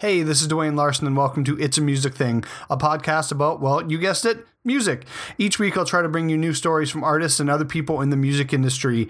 Hey, this is Dwayne Larson, and welcome to It's a Music Thing, a podcast about, well, you guessed it, music. Each week, I'll try to bring you new stories from artists and other people in the music industry.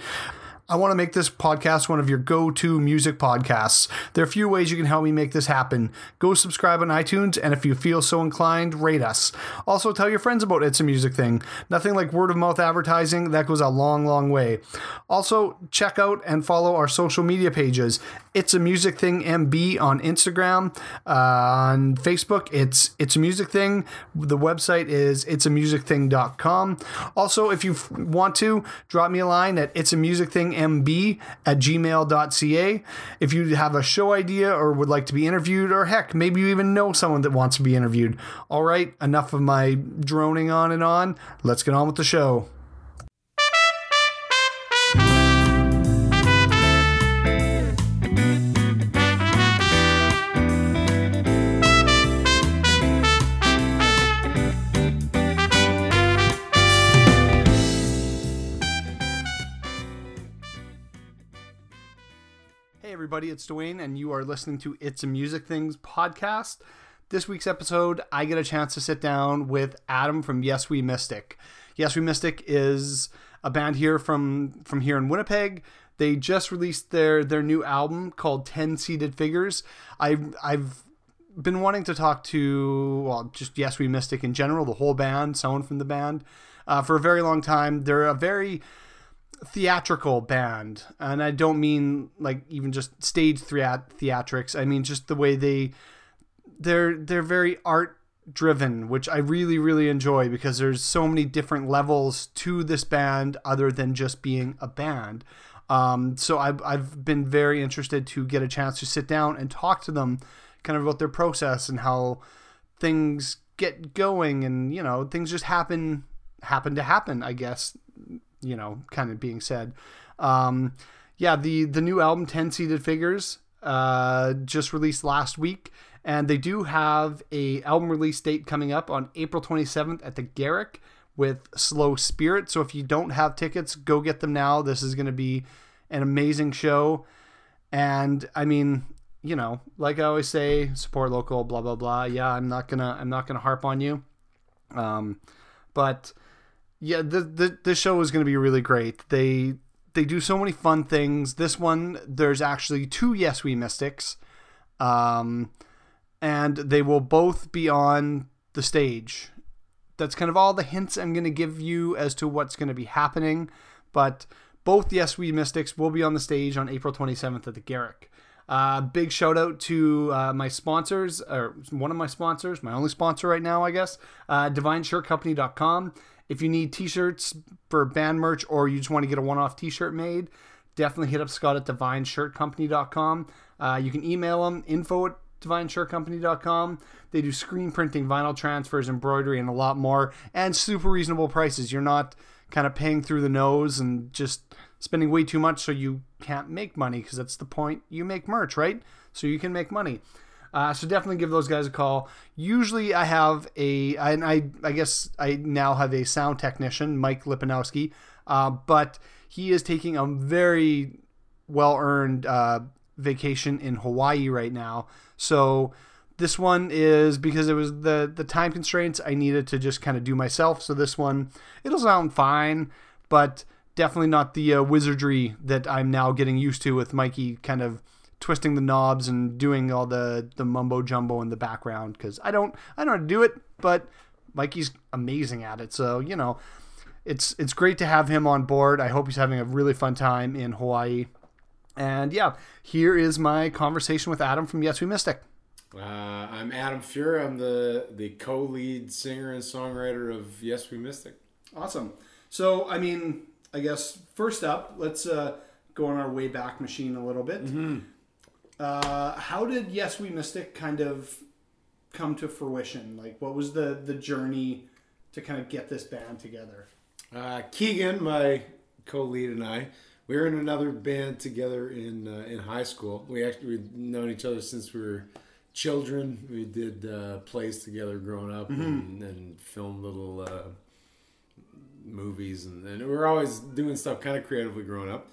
I want to make this podcast one of your go to music podcasts. There are a few ways you can help me make this happen. Go subscribe on iTunes, and if you feel so inclined, rate us. Also, tell your friends about It's a Music Thing. Nothing like word of mouth advertising, that goes a long, long way. Also, check out and follow our social media pages. It's a Music Thing MB on Instagram. Uh, on Facebook, it's It's a Music Thing. The website is it'samusicthing.com. Also, if you want to, drop me a line at It's a Music Thing mb at gmail.ca. If you have a show idea or would like to be interviewed, or heck, maybe you even know someone that wants to be interviewed. All right, enough of my droning on and on. Let's get on with the show. Everybody, it's Dwayne, and you are listening to It's a Music Things podcast. This week's episode, I get a chance to sit down with Adam from Yes We Mystic. Yes We Mystic is a band here from from here in Winnipeg. They just released their their new album called Ten Seated Figures. I've I've been wanting to talk to well, just Yes We Mystic in general, the whole band, someone from the band, uh, for a very long time. They're a very theatrical band and i don't mean like even just stage thea- theatrics. I mean just the way they they're they're very art driven which i really really enjoy because there's so many different levels to this band other than just being a band. Um, so I've, I've been very interested to get a chance to sit down and talk to them kind of about their process and how things get going and you know things just happen happen to happen i guess you know, kind of being said. Um, yeah, the the new album, Ten Seated Figures, uh, just released last week, and they do have a album release date coming up on April 27th at the Garrick with Slow Spirit. So if you don't have tickets, go get them now. This is going to be an amazing show, and I mean, you know, like I always say, support local, blah blah blah. Yeah, I'm not gonna I'm not gonna harp on you, um, but yeah, the the the show is going to be really great. They they do so many fun things. This one, there's actually two Yes We Mystics, um, and they will both be on the stage. That's kind of all the hints I'm going to give you as to what's going to be happening. But both Yes We Mystics will be on the stage on April 27th at the Garrick. Uh, big shout out to uh, my sponsors, or one of my sponsors, my only sponsor right now, I guess, uh, DivineShirtCompany.com. If you need t-shirts for band merch or you just want to get a one-off t-shirt made, definitely hit up Scott at DivineShirtCompany.com. Uh, you can email them, info at DivineShirtCompany.com. They do screen printing, vinyl transfers, embroidery, and a lot more, and super reasonable prices. You're not kind of paying through the nose and just spending way too much so you can't make money because that's the point. You make merch, right? So you can make money. Uh, so definitely give those guys a call. Usually I have a, and I, I guess I now have a sound technician, Mike Lipinowski, uh, but he is taking a very well earned uh, vacation in Hawaii right now. So this one is because it was the the time constraints I needed to just kind of do myself. So this one it'll sound fine, but definitely not the uh, wizardry that I'm now getting used to with Mikey kind of twisting the knobs and doing all the the mumbo jumbo in the background because I don't I don't know how to do it, but Mikey's amazing at it. So you know, it's it's great to have him on board. I hope he's having a really fun time in Hawaii. And yeah, here is my conversation with Adam from Yes We Mystic. Uh, I'm Adam Fuhr. I'm the the co-lead singer and songwriter of Yes We Mystic. Awesome. So I mean, I guess first up, let's uh, go on our way back machine a little bit. Mm-hmm. Uh, how did Yes We Mystic kind of come to fruition? Like, what was the the journey to kind of get this band together? Uh, Keegan, my co-lead, and I, we were in another band together in uh, in high school. We actually we'd known each other since we were children. We did uh, plays together growing up and, and filmed little uh, movies, and, and we were always doing stuff kind of creatively growing up.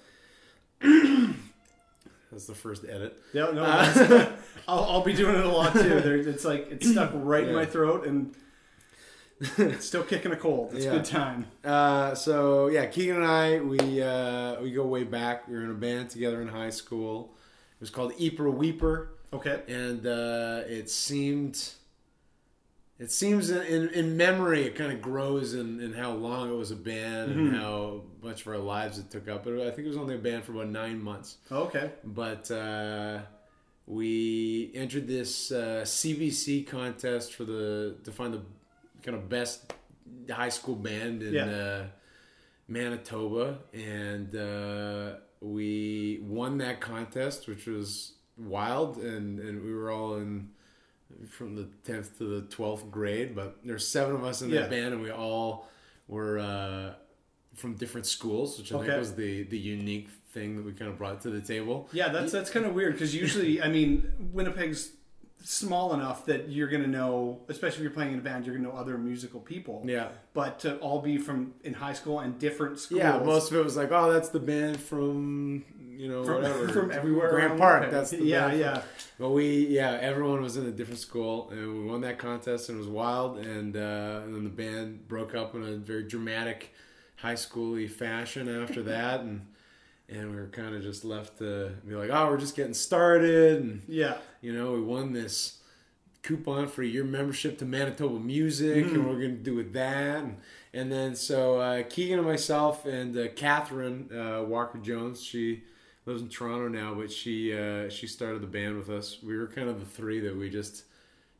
That's the first edit. Yeah, no, that's- I'll, I'll be doing it a lot too. There, it's like it's stuck right in my throat and it's still kicking a cold. It's Yeah. a good time. Uh, so yeah, Keegan and I we uh, we go way back. We were in a band together in high school. It was called Eeper Weeper, Okay. and uh, it seemed it seems in, in, in memory it kind of grows in, in how long it was a band and how much of our lives it took up. But I think it was only a band for about nine months. Okay. But uh, we entered this uh, CBC contest for the to find the kind of best high school band in Yeah. uh, Manitoba, and uh, we won that contest, which was wild, and, and we were all in from the tenth to the twelfth grade. But there's seven of us in Yeah. that band, and we all were uh, from different schools, which I Okay. think was the the unique thing that we kind of brought to the table. Yeah, that's that's kind of weird because usually, I mean, Winnipeg's small enough that you're gonna know, especially if you're playing in a band, you're gonna know other musical people. Yeah. But to all be from in high school and different schools. Yeah, most of it was like, oh, that's the band from you know from, whatever from everywhere. Around Park. That's the yeah, band. yeah. But we, yeah, everyone was in a different school, and we won that contest, and it was wild. And, uh, and then the band broke up in a very dramatic, high schooly fashion after that, and and we were kind of just left to be like, oh, we're just getting started, and Yeah. you know, we won this coupon for a year membership to Manitoba Music, and we're going to do with that. And, and then so uh, Keegan and myself and uh, Catherine uh, Walker Jones, she lives in Toronto now, but she uh, she started the band with us. We were kind of the three that we just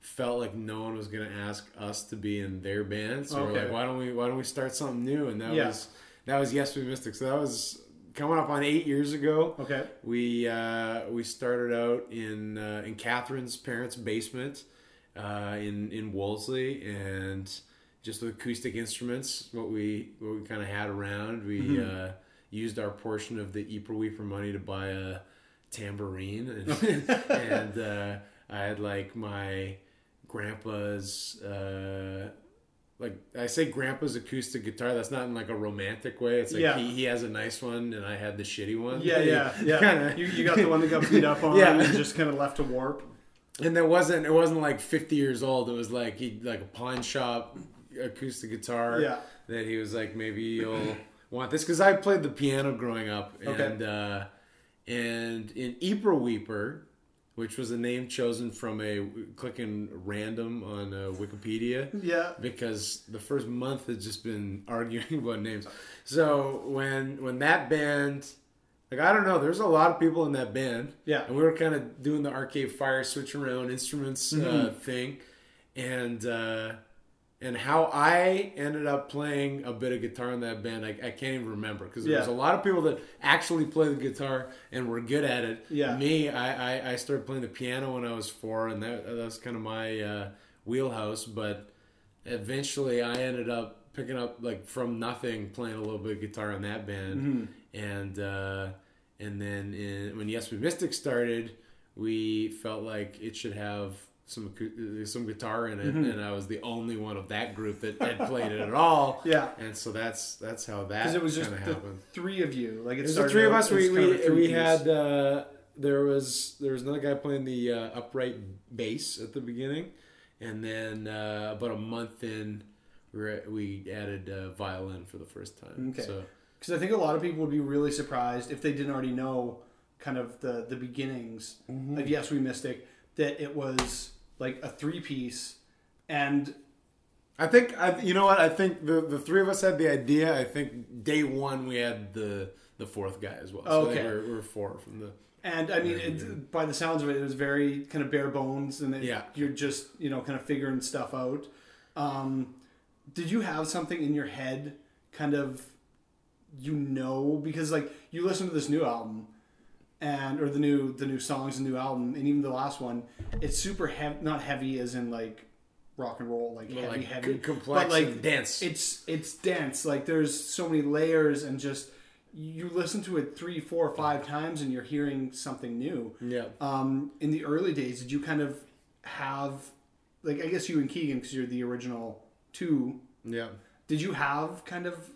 felt like no one was going to ask us to be in their band. So we're Okay. like, why don't we why don't we start something new? And that Yeah. was that was Yes We Mystic. So that was coming up on eight years ago. Okay. We uh, we started out in uh, in Catherine's parents' basement uh, in in Wolseley, and just with acoustic instruments, what we what we kind of had around. We Mm-hmm. Used our portion of the Eeper Weeper money to buy a tambourine, and, and uh, I had like my grandpa's. Uh, like I say, grandpa's acoustic guitar. That's not in like a romantic way. It's like Yeah. he, he has a nice one, and I had the shitty one. Yeah, yeah, yeah. Kinda. You, you got the one that got beat up on Yeah. and just kind of left to warp. And there wasn't it wasn't like fifty years old. It was like he like a pawn shop acoustic guitar. Yeah. That he was like maybe you'll want this because I played the piano growing up Okay. and uh, and in Eeper Weeper, which was a name chosen from a clicking random on uh, Wikipedia Yeah. because the first month had just been arguing about names. So when when that band, like I don't know, there's a lot of people in that band. Yeah. and we were kind of doing the arcade fire switch around instruments uh, Mm-hmm. thing, and uh, and how I ended up playing a bit of guitar in that band, I, I can't even remember because there was a lot of people that actually play the guitar and were good at it. Yeah. me, I, I, I started playing the piano when I was four, and that that was kind of my uh, wheelhouse, but eventually I ended up picking up like from nothing playing a little bit of guitar in that band and uh, and then in, when Yes We Mystic started we felt like it should have some some guitar in it and I was the only one of that group that had played it at all Yeah. and so that's that's how that Because it was just the happened three of you. Like it there's the started three of us. We kind of a we, we had uh, there was there was another guy playing the uh, upright bass at the beginning, and then uh, about a month in, we we added uh, violin for the first time. Okay. So Because I think a lot of people would be really surprised if they didn't already know kind of the the beginnings Mm-hmm. of Yes We Mystic that it was like a three piece and I think I, you know what I think the the three of us had the idea. I think day one we had the the fourth guy as well. So Okay. we're, we're four from the. and I mean it, by the sounds of it it was very kind of bare bones and it, Yeah. you're just you know kind of figuring stuff out. Um, did you have something in your head kind of you know because like you listen to this new album and or the new the new songs the new album and even the last one it's super heavy not heavy as in like rock and roll like heavy like, heavy complex but like dense. it's it's dense like there's so many layers and just you listen to it three four five times and you're hearing something new Yeah. um, in the early days, did you kind of have, like, I guess you and Keegan, because you're the original two, Yeah. did you have kind of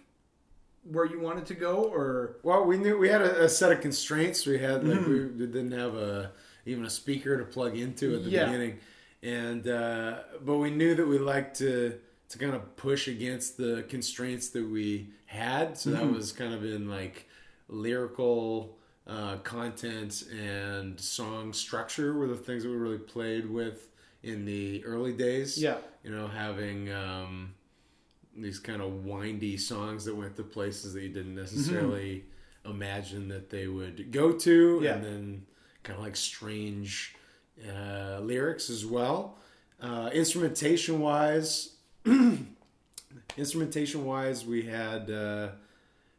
where you wanted to go, or Well, we knew we had a, a set of constraints. We had like Mm-hmm. we, didn't have a even a speaker to plug into at the Yeah. beginning, and uh, but we knew that we liked to to kind of push against the constraints that we had. So Mm-hmm. that was kind of in like lyrical uh, content and song structure were the things that we really played with in the early days. Yeah. you know, having. Um, these kind of windy songs that went to places that you didn't necessarily imagine that they would go to, Yeah. and then kind of like strange uh, lyrics as well. Uh, instrumentation wise, instrumentation wise, we had uh,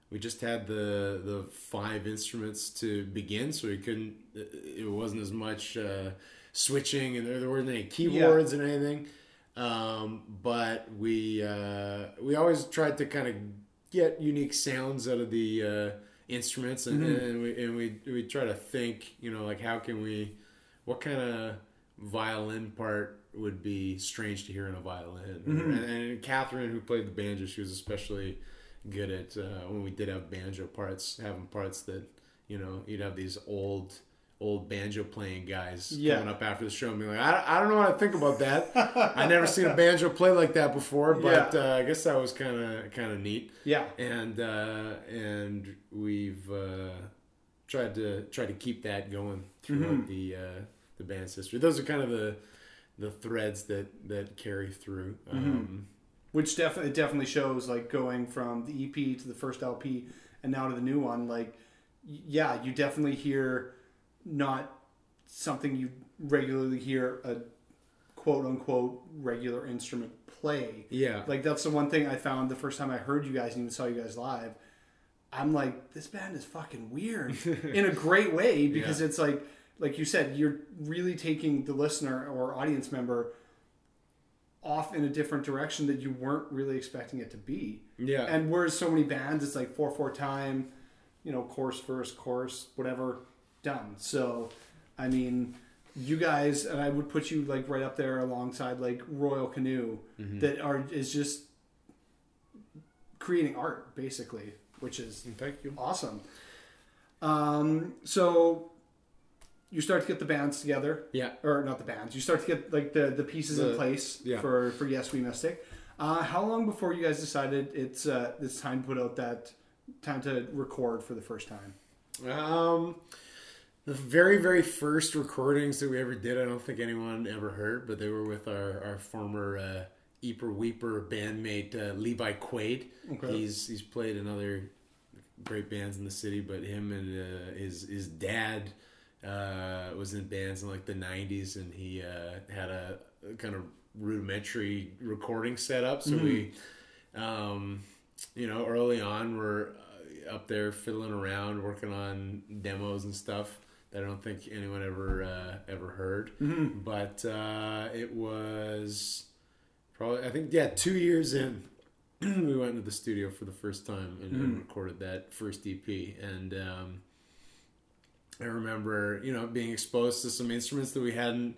we just had the the five instruments to begin, so we couldn't. It wasn't as much uh, switching, and there, there weren't any keyboards and anything. Um, but we uh, we always tried to kind of get unique sounds out of the uh, instruments, and, and we and we we try to think, you know, like how can we, what kind of violin part would be strange to hear in a violin, and, and Catherine, who played the banjo, she was especially good at uh, when we did have banjo parts, having parts that you know you'd have these old old banjo playing guys Yeah. coming up after the show and being like, I, I don't know what to think about that. I never seen a banjo play like that before, but Yeah. uh, I guess that was kind of kind of neat. yeah, And uh, and we've uh, tried to try to keep that going throughout Mm-hmm. the uh, the band's history. Those are kind of the the threads that that carry through. Mm-hmm. Um, which definitely definitely shows like going from the EP to the first LP and now to the new one. Like, yeah, you definitely hear not something you regularly hear a quote unquote regular instrument play. yeah, Like that's the one thing I found the first time I heard you guys and even saw you guys live. I'm like, this band is fucking weird in a great way because Yeah. it's like, like you said, you're really taking the listener or audience member off in a different direction that you weren't really expecting it to be. yeah, And whereas so many bands, it's like four four time, you know, chorus first, chorus, whatever, done. So, I mean, you guys, and I would put you like right up there alongside like Royal Canoe, that are is just creating art basically, which is Thank you. awesome. Um, so you start to get the bands together, Yeah. or not the bands. You start to get like the the pieces in place yeah. for for Yes We Mystic. Uh, how long before you guys decided it's uh, it's time to put out that time to record for the first time? Um, the very, very first recordings that we ever did, I don't think anyone ever heard, but they were with our, our former uh, Eeper Weeper bandmate uh, Levi Quaid. Okay. He's he's played in other great bands in the city, but him and uh, his his dad uh, was in bands in like the '90s, and he uh, had a, kind of rudimentary recording setup. So we, um, you know, early on, we're up there fiddling around, working on demos and stuff I don't think anyone ever uh, ever heard. But uh, it was probably I think yeah, two years in, we went into the studio for the first time and, and recorded that first EP, and um, I remember you know being exposed to some instruments that we hadn't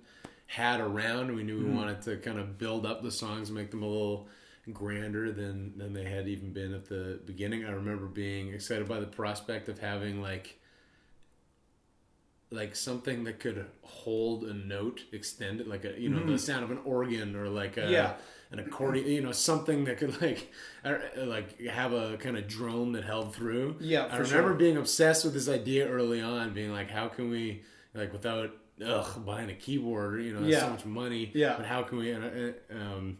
had around. We knew we wanted to kind of build up the songs, make them a little grander than than they had even been at the beginning. I remember being excited by the prospect of having like like something that could hold a note extended like a you know the sound of an organ or like a Yeah. an accordion you know something that could like uh, like have a kind of drone that held through Yeah, i remember sure. being obsessed with this idea early on being like how can we like without ugh buying a keyboard you know that's Yeah. so much money Yeah. but how can we and, uh, um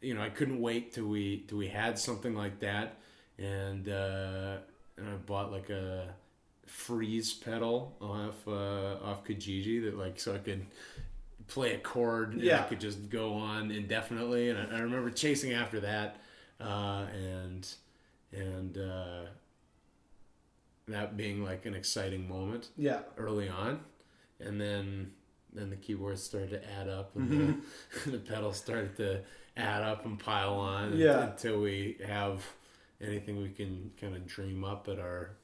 you know i couldn't wait till we till we had something like that and uh and i bought like a freeze pedal off uh off Kijiji that like so I could play a chord and Yeah. I could just go on indefinitely and I, I remember chasing after that uh and and uh that being like an exciting moment Yeah, early on and then then the keyboards started to add up and the, the pedals started to add up and pile on Yeah. until we have anything we can kind of dream up at our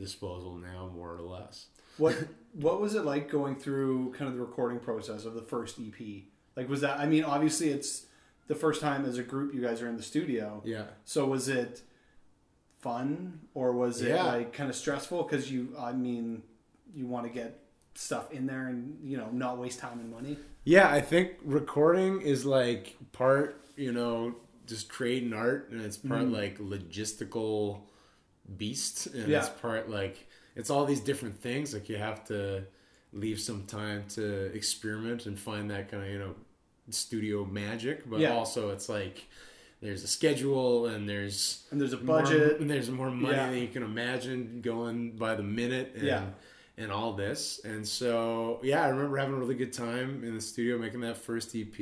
disposal now more or less what what was it like going through kind of the recording process of the first EP? Like, was that? I mean, obviously, it's the first time as a group you guys are in the studio. yeah So was it fun or was it Yeah. like kind of stressful? Because you, I mean, you want to get stuff in there and you know not waste time and money. Yeah, I think recording is like part, you know, just creating art, and it's part mm-hmm. like logistical beast, and Yeah. it's part like it's all these different things. Like you have to leave some time to experiment and find that kind of you know studio magic, but Yeah. also it's like there's a schedule and there's And there's a more- budget. and there's more money Yeah. than you can imagine going by the minute and Yeah. and all this and so yeah i remember having a really good time in the studio making that first ep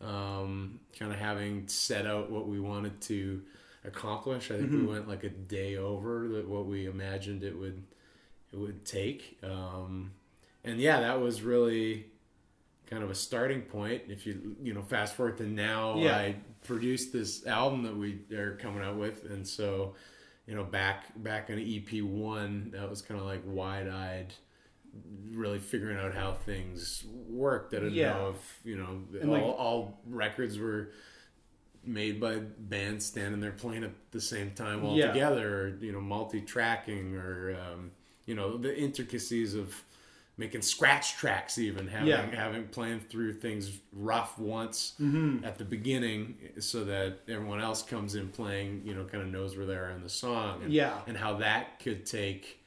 um, kind of having set out what we wanted to accomplish i think Mm-hmm. we went like a day over that what we imagined it would it would take um, and yeah that was really kind of a starting point if you you know fast forward to now Yeah. i produced this album that we are coming out with and so you know back back in ep one that was kind of like wide-eyed really figuring out how things worked i didn't Yeah. know if you know all, like- all records were made by bands standing there playing at the same time all Yeah. together or you know multi-tracking or um, you know the intricacies of making scratch tracks even having Yeah. having playing through things rough once Mm-hmm. at the beginning so that everyone else comes in playing you know kind of knows where they are in the song and, Yeah. and how that could take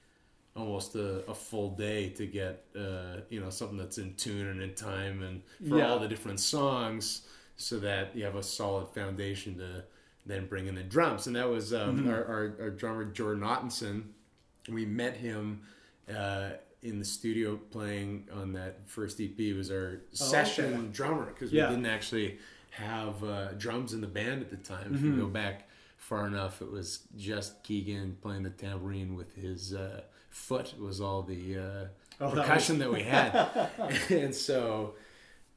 almost a, a full day to get uh, you know something that's in tune and in time and for Yeah. all the different songs so that you have a solid foundation to then bring in the drums and that was um, Mm-hmm. our, our, our drummer jordan ottenson we met him uh, in the studio playing on that first ep He was our session Oh, okay. drummer because Yeah. we didn't actually have uh, drums in the band at the time if Mm-hmm. you go back far enough it was just keegan playing the tambourine with his uh, foot was all the uh, Oh, that percussion that we had and so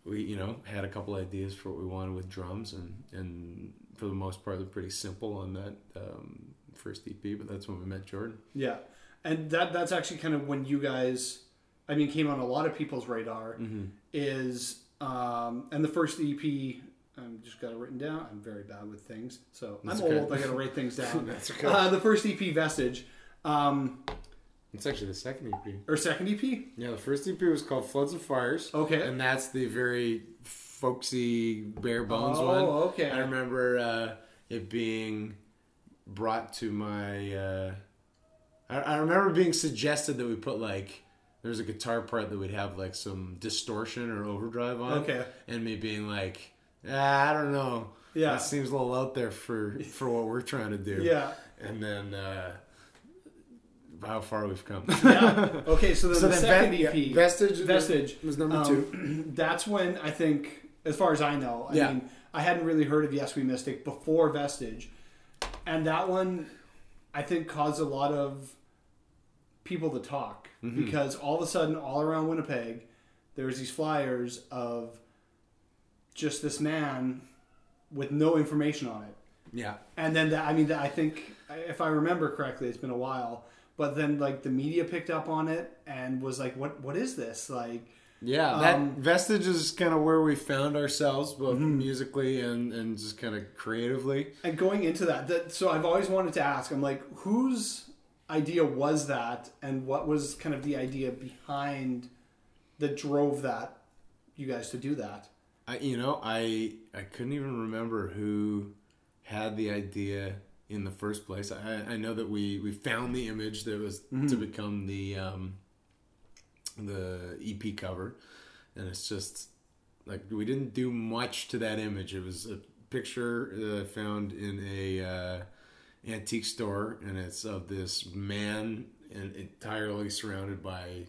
we you know had a couple ideas for what we wanted with drums and and for the most part they're pretty simple on that um, first ep but that's when we met jordan Yeah, and that that's actually kind of when you guys, I mean, came on a lot of people's radar. Mm-hmm. Is um, and the first EP. I'm just got it written down. I'm very bad with things, so That's I'm old. I got to write things down. That's okay. Uh, the first EP, Vestige, um, it's actually the second ep or second EP. yeah the first ep was called floods and fires Okay. and that's the very folksy bare bones Oh, one okay. i remember uh, it being brought to my uh, I, I remember being suggested that we put like there's a guitar part that we'd have like some distortion or overdrive on Okay. and me being like ah, i don't know Yeah. that seems a little out there for for what we're trying to do Yeah. and then uh how far we've come Yeah. Okay. So then so the then second Ve- EP, yeah, vestige Vestige was number um, two That's when I think, as far as I know, I Yeah. mean, I hadn't really heard of Yes We Mystic before Vestige, and that one, I think, caused a lot of people to talk Mm-hmm. because all of a sudden, all around Winnipeg, there was these flyers of just this man with no information on it. yeah And then that, I mean, that, I think if I remember correctly, it's been a while. But then, like the media picked up on it and was like, "What? What is this?" Like, Yeah, that Um, vestige is kind of where we found ourselves, both Mm-hmm. musically and, and just kind of creatively. and going into that, that, so I've always wanted to ask. I'm like, whose idea was that, and what was kind of the idea behind that drove that you guys to do that? I, you know, I I couldn't even remember who had the idea in the first place. I, I know that we, we found the image that was Mm-hmm. to become the um, the EP cover, and it's just like we didn't do much to that image. It was a picture that I found in a uh, antique store, and it's of this man and entirely surrounded by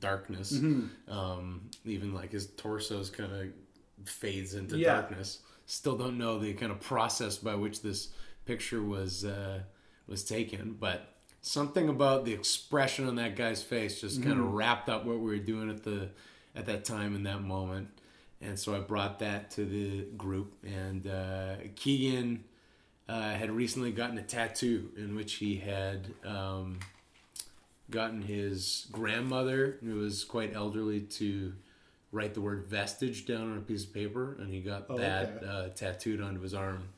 darkness. Mm-hmm. Um, even like his torso's kind of fades into Yeah. darkness. Still don't know the kind of process by which this picture was uh, was taken, but something about the expression on that guy's face just kind of wrapped up what we were doing at the at that time in that moment. And so I brought that to the group, and uh, Keegan uh, had recently gotten a tattoo in which he had um, gotten his grandmother, who was quite elderly, to write the word vestige down on a piece of paper, and he got Oh, that okay. uh, tattooed onto his arm.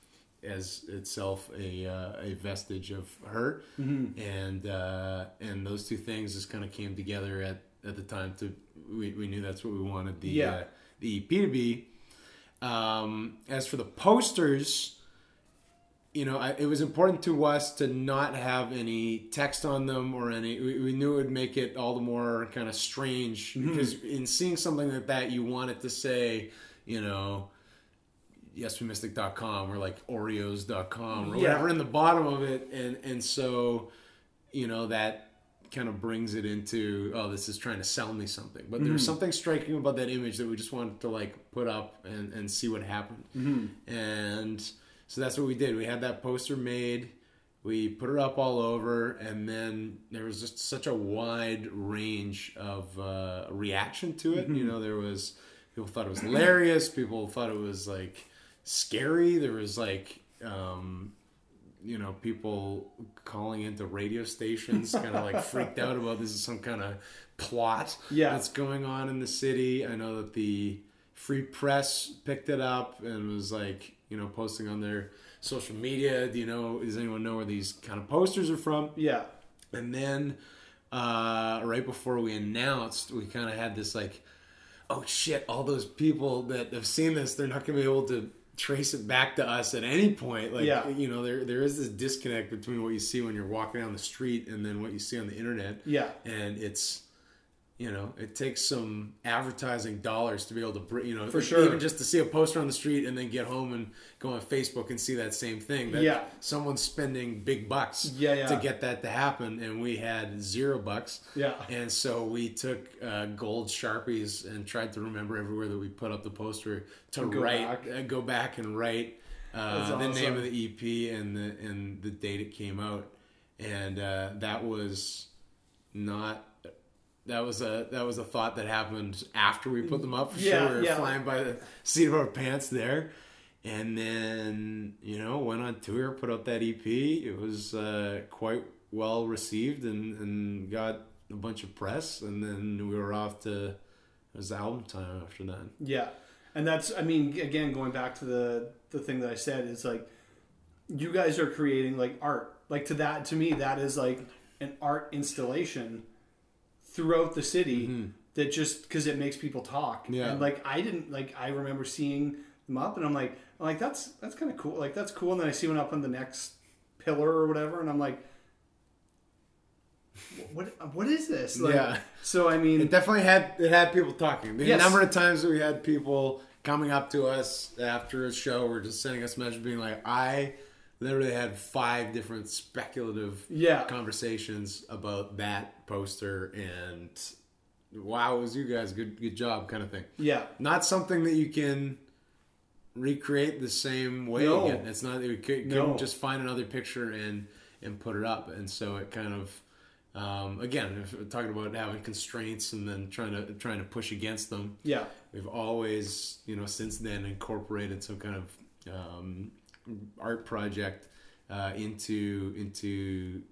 As itself a uh, a vestige of her, Mm-hmm. and uh, and those two things just kind of came together at at the time to we, we knew that's what we wanted the Yeah. uh, the EP to be. Um, as for the posters, you know, I, it was important to us to not have any text on them or any. We, we knew it would make it all the more kind of strange because in seeing something like that, you want it to say, you know, yeswemystic.com or like Oreos.com or Yeah. whatever in the bottom of it, and and so, you know that kind of brings it into oh this is trying to sell me something. But there's mm. something striking about that image that we just wanted to like put up and, and see what happened. Mm-hmm. And so that's what we did. We had that poster made. We put it up all over. And then there was just such a wide range of uh, reaction to it. Mm-hmm. You know there was people thought it was hilarious. People thought it was like scary there was like um, you know, people calling into radio stations, kind of like freaked out about this is some kind of plot Yeah. that's going on in the city. I know that the Free Press picked it up and was like, you know, posting on their social media. Do you know? Does anyone know where these kind of posters are from? Yeah. And then uh, right before we announced, we kind of had this like, oh shit, all those people that have seen this, they're not going to be able to trace it back to us at any point. Like, Yeah. you know, there there is this disconnect between what you see when you're walking down the street and then what you see on the internet. Yeah. And it's, you know, it takes some advertising dollars to be able to, br- you know, For sure. even just to see a poster on the street and then get home and go on Facebook and see that same thing. That Yeah. someone's spending big bucks Yeah, yeah. to get that to happen, and we had zero bucks. Yeah. And so we took uh, gold sharpies and tried to remember everywhere that we put up the poster to go write, back. uh, go back and write uh, the name of the EP and the and the date it came out, and uh, that was not. That was a that was a thought that happened after we put them up. For Yeah, sure, we were yeah. flying by the seat of our pants there, and then you know went on tour, put out that EP. It was uh, quite well received and, and got a bunch of press, and then we were off to it was album time after that. Yeah, and that's I mean again going back to the the thing that I said is like you guys are creating like art like to that to me that is like an art installation throughout the city mm-hmm. that just because it makes people talk Yeah. and like I didn't like I remember seeing them up and I'm like I'm like that's that's kind of cool like that's cool and then I see one up on the next pillar or whatever and I'm like what what is this like, Yeah. so I mean It definitely had it had people talking. The Yes. number of times that we had people coming up to us after a show or just sending us messages being like, I literally had five different speculative Yeah. conversations about that poster and wow, it was you guys, good good job kind of thing. yeah Not something that you can recreate the same way No. again. It's not you could, No. couldn't just find another picture and and put it up. And so it kind of um, again, talking about having constraints and then trying to trying to push against them, yeah we've always, you know, since then incorporated some kind of um, art project uh, into into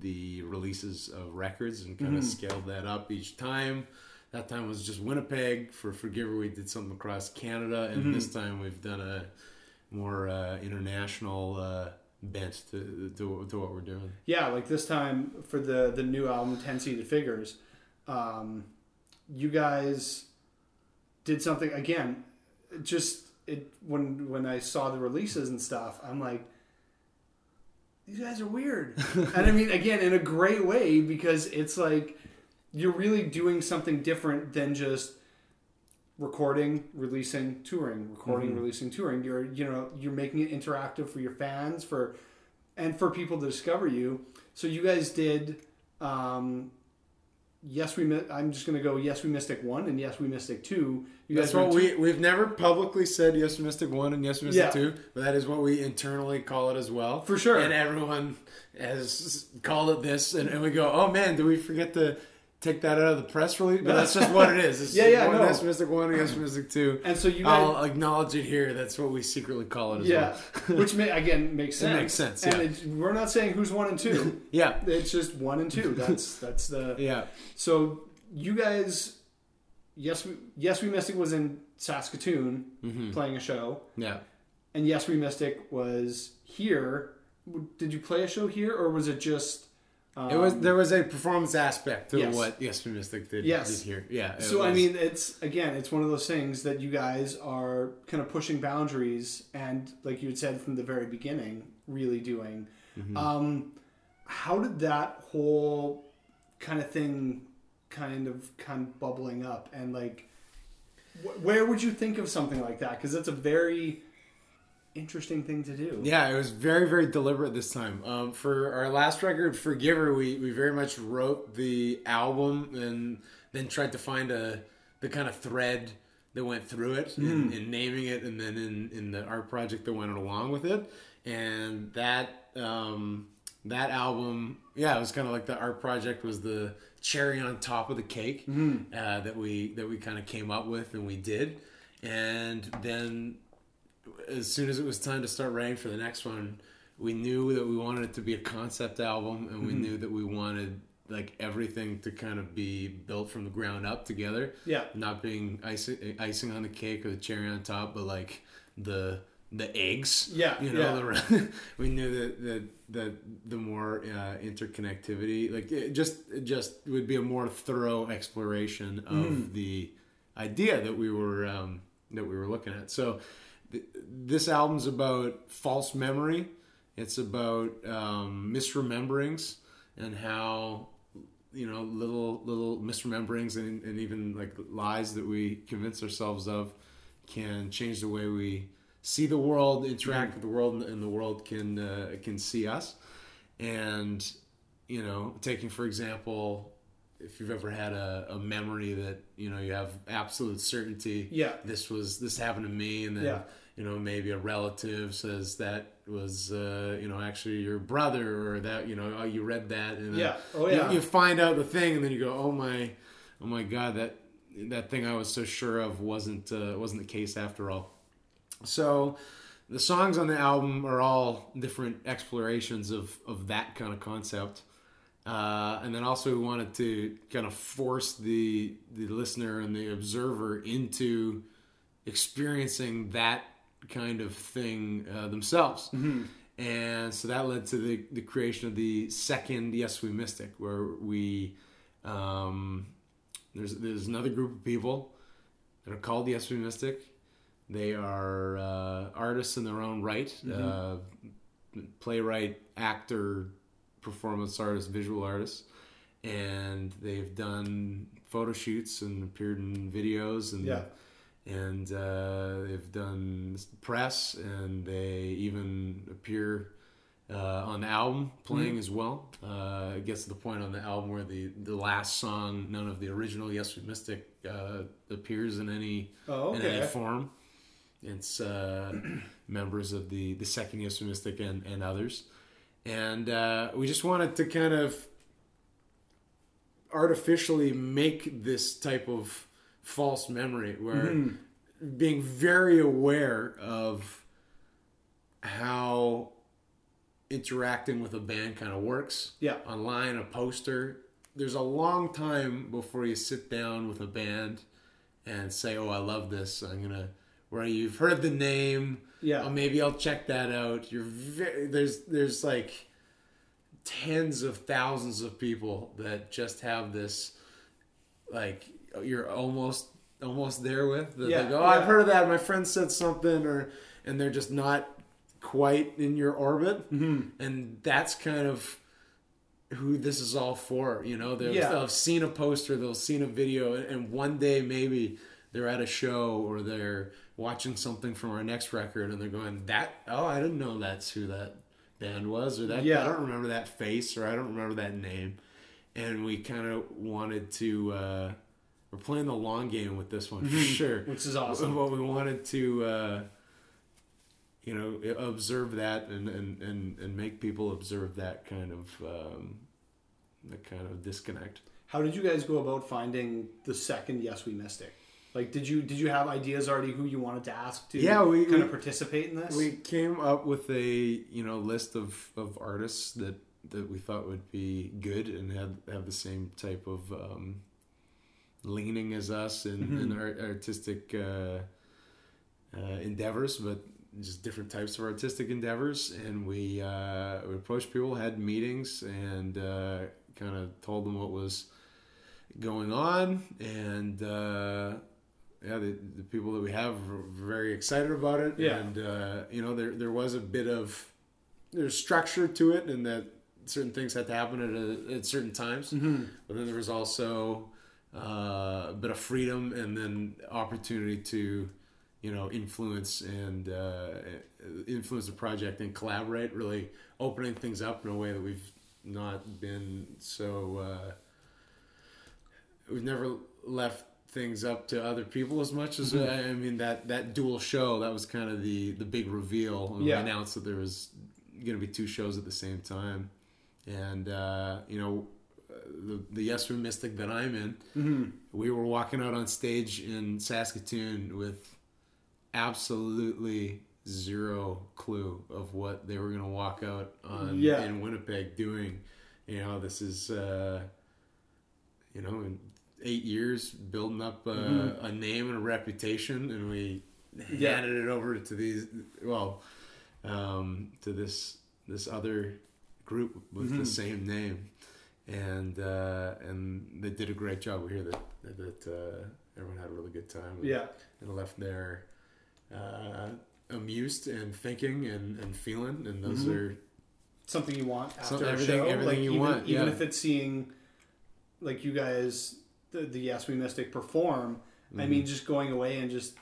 the releases of records and kind of scaled that up each time. That time was just Winnipeg for Forgiver. We did something across Canada, and this time we've done a more uh, international uh, bent to, to to what we're doing. yeah like this time for the the new album 10 seated figures um you guys did something again just it when when i saw the releases and stuff i'm like these guys are weird. And i mean again in a great way because it's like you're really doing something different than just recording releasing touring recording releasing touring. You're you know you're making it interactive for your fans for and for people to discover you. So you guys did um yes we Mi- i'm just going to go yes we mystic 1 and yes we mystic 2 you That's what two- we we've never publicly said yes we Mystic One and yes we Mystic Yeah. Two, but that is what we internally call it as well. For sure. And everyone has called it this, and, and we go, oh man, do we forget to take that out of the press release? But that's just what it is. It's Yeah, yeah, one, no. Mystic One and yes Mystic Two. and so you guys I'll acknowledge it here. That's what we secretly call it as yeah well. which may, again makes sense makes sense, and yeah. it, we're not saying who's 1 and 2 Yeah, it's just 1 and 2 that's that's the yeah, So you guys, yes, we, yes, we mystic was in Saskatoon Mm-hmm. playing a show, yeah. and Yes We Mystic was here. Did you play a show here, or was it just? Um, It was there was a performance aspect to Yes. what Yes Mystic did, Yes. did here. Yeah. So I mean, it's again, it's one of those things that you guys are kind of pushing boundaries, and like you had said from the very beginning, really doing. Mm-hmm. Um, how did that whole kind of thing, kind of kind of bubbling up, and like, wh- where would you think of something like that? Because it's a very interesting thing to do. Yeah, it was very, very deliberate this time. Um, for our last record, Forgiver, we, we very much wrote the album and then tried to find a the kind of thread that went through it in, in naming it, and then in, in the art project that went along with it. And that um, that album, yeah, it was kind of like the art project was the cherry on top of the cake uh, that we that we kind of came up with and we did. And then as soon as it was time to start writing for the next one, we knew that we wanted it to be a concept album, and we knew that we wanted like everything to kind of be built from the ground up together. Yeah. not being icing, icing on the cake or the cherry on top, but like the the eggs. Yeah, you know, yeah. the, we knew that that that the more uh, interconnectivity, like it just it just would be a more thorough exploration of Mm-hmm. the idea that we were um, that we were looking at. So th- this album's about false memory. It's about um, misrememberings and how you know little little misrememberings and, and even like lies that we convince ourselves of can change the way we see the world, interact with the world, and- and the world can uh, can see us. And you know, taking for example, if you've ever had a, a memory that you know you have absolute certainty, Yeah. this was this happened to me, and then Yeah. you know maybe a relative says that was uh, you know actually your brother, or that you know oh, you read that, and then Yeah. Oh, you- yeah. you, find out the thing, and then you go, oh my, oh my god, that that thing I was so sure of wasn't uh, wasn't the case after all. So the songs on the album are all different explorations of of that kind of concept. Uh, and then also we wanted to kind of force the the listener and the observer into experiencing that kind of thing uh, themselves. And so that led to the, the creation of the second Yes We Mystic, where we um, there's there's another group of people that are called the Yes We Mystic. They are uh, artists in their own right, uh, playwright, actor, performance artist, visual artists, and they've done photo shoots and appeared in videos and Yeah. and uh, they've done press and they even appear uh, on the album playing Mm-hmm. as well. Uh, it gets to the point on the album where the, the last song, none of the original Yes We Mystic uh, appears in any Oh, in any form. It's uh, members of the the second Yes We Mystic and, and others, and uh, we just wanted to kind of artificially make this type of false memory where Mm-hmm. being very aware of how interacting with a band kind of works Yeah. online a poster there's a long time before you sit down with a band and say oh i love this i'm gonna where you've heard the name Yeah. oh, maybe i'll check that out. You're very there's there's like tens of thousands of people that just have this like you're almost almost there with. That Yeah, they go oh i've heard of that. My friend said something or and they're just not quite in your orbit. Mm-hmm. and that's kind of who this is all for you know? They'll, yeah. have seen a poster they'll seen a video and one day maybe they're at a show or they're watching something from our next record and they're going that oh i didn't know that's who that band was or that Yeah. i don't remember that face or i don't remember that name and we kind of wanted to uh we're playing the long game with this one for sure Which is awesome. but we wanted to uh you know observe that and and and, and make people observe that kind of um that kind of disconnect How did you guys go about finding the second Yes We Mystic? Like, did you did you have ideas already who you wanted to ask to Yeah, we- kind we- of participate in this? we came up with a you know list of of artists that that we thought would be good and had have the same type of um leaning as us in, in our artistic uh, uh, endeavors, but just different types of artistic endeavors, and we uh, we approached people, had meetings, and uh, kind of told them what was going on, and uh, yeah, the, the people that we have were very excited about it, Yeah. and uh, you know there there was a bit of there's structure to it, and that certain things had to happen at, a, at certain times, but then there was also uh, a bit of freedom and then opportunity to you know influence and uh, influence the project and collaborate really opening things up in a way that we've not been so uh, we've never left things up to other people as much as I mean that that dual show that was kind of the the big reveal when Yeah. we announced that there was going to be two shows at the same time and uh, you know the, the Yes We Mystic that I'm in, we were walking out on stage in Saskatoon with absolutely zero clue of what they were going to walk out on Yeah. in Winnipeg doing. You know, this is, uh, you know, in eight years building up a, a name and a reputation, and we Yeah. handed it over to these, well, um, to this this other group with the same name, and uh, and they did a great job. We hear that that uh, everyone had a really good time. Yeah. and left there uh, amused and thinking and, and feeling, and those are Something you want after a everything- show. everything like, you even, want, Even yeah. if it's seeing, like you guys, the, the Yes We Mystic perform. I Mm-hmm. mean, just going away and just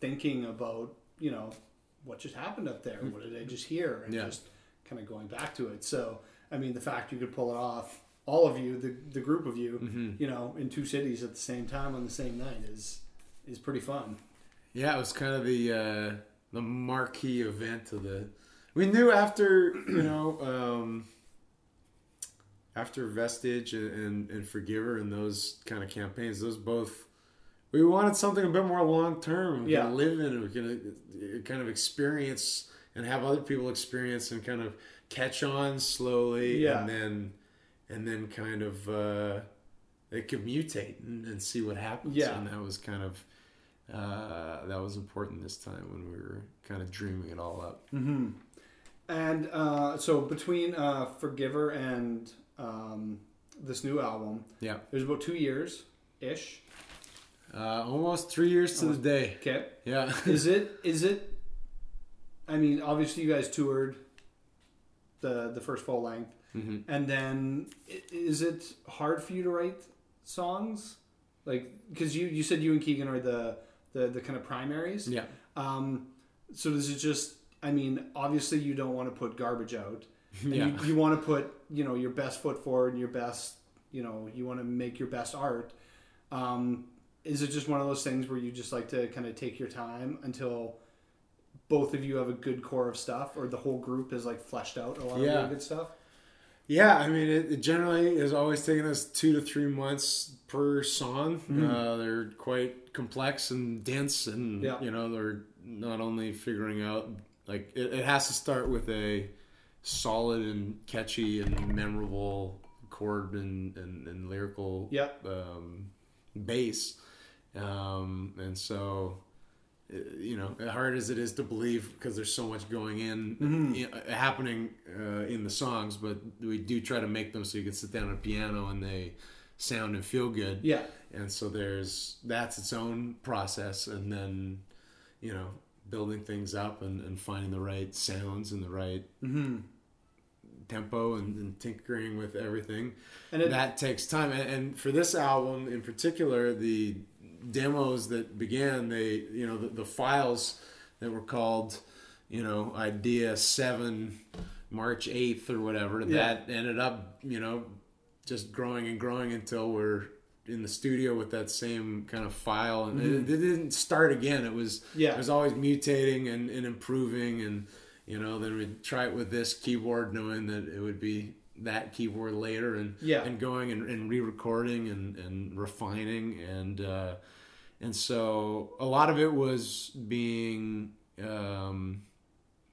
thinking about, you know, what just happened up there. What did I just hear? And Yeah. just kind of going back to it. So, I mean, the fact you could pull it off, all of you, the, the group of you, Mm-hmm. you know, in two cities at the same time on the same night is is pretty fun. Yeah, it was kind of the uh, the marquee event of the. We knew after you know um, after Vestige and, and, and Forgiver and those kind of campaigns, those both we wanted something a bit more long term. Yeah. live in and we can uh, kind of experience and have other people experience and kind of catch on slowly Yeah. and then and then kind of uh, it could mutate and, and see what happens. Yeah. and that was kind of uh, that was important this time when we were kind of dreaming it all up. And uh, so between uh, Forgiver and um, this new album, Yeah, It was about two years ish. uh, almost three years to the day. Okay. Yeah, Is it? Is it? I mean, obviously, you guys toured the the first full length, Mhm. and then is it hard for you to write songs? Like, because you you said you and Keegan are the the, the kind of primaries. yeah, Um, so is it just? I mean, obviously, you don't want to put garbage out. And Yeah. You, you want to put you know your best foot forward and your best you know you want to make your best art. Um, is it just one of those things where you just like to kind of take your time until both of you have a good core of stuff, or the whole group is like fleshed out a lot of really good stuff? yeah. I mean, it, it generally is always taking us two to three months per song. Uh, they're quite complex and dense, and Yeah. you know they're not only figuring out like it, it has to start with a solid and catchy and memorable chord and, and, and lyrical Yeah. um, bass. Um, and so, uh, you know, hard as it is to believe because there's so much going in, i- uh, happening uh, in the songs, but we do try to make them so you can sit down at a piano and they sound and feel good. Yeah, And so there's that's its own process, and then you know building things up and, and finding the right sounds and the right tempo and, and tinkering with everything. And it- that takes time. And, and for this album in particular, the demos that began, they you know the, the files that were called you know idea seven March eighth or whatever Yeah. that ended up you know just growing and growing until we're in the studio with that same kind of file and it, it didn't start again it was Mm-hmm. Yeah. it was always mutating and, and improving and you know then we'd try it with this keyboard knowing that it would be that keyboard later and Yeah. and going and, and re-recording and, and refining. And uh, and so a lot of it was being um,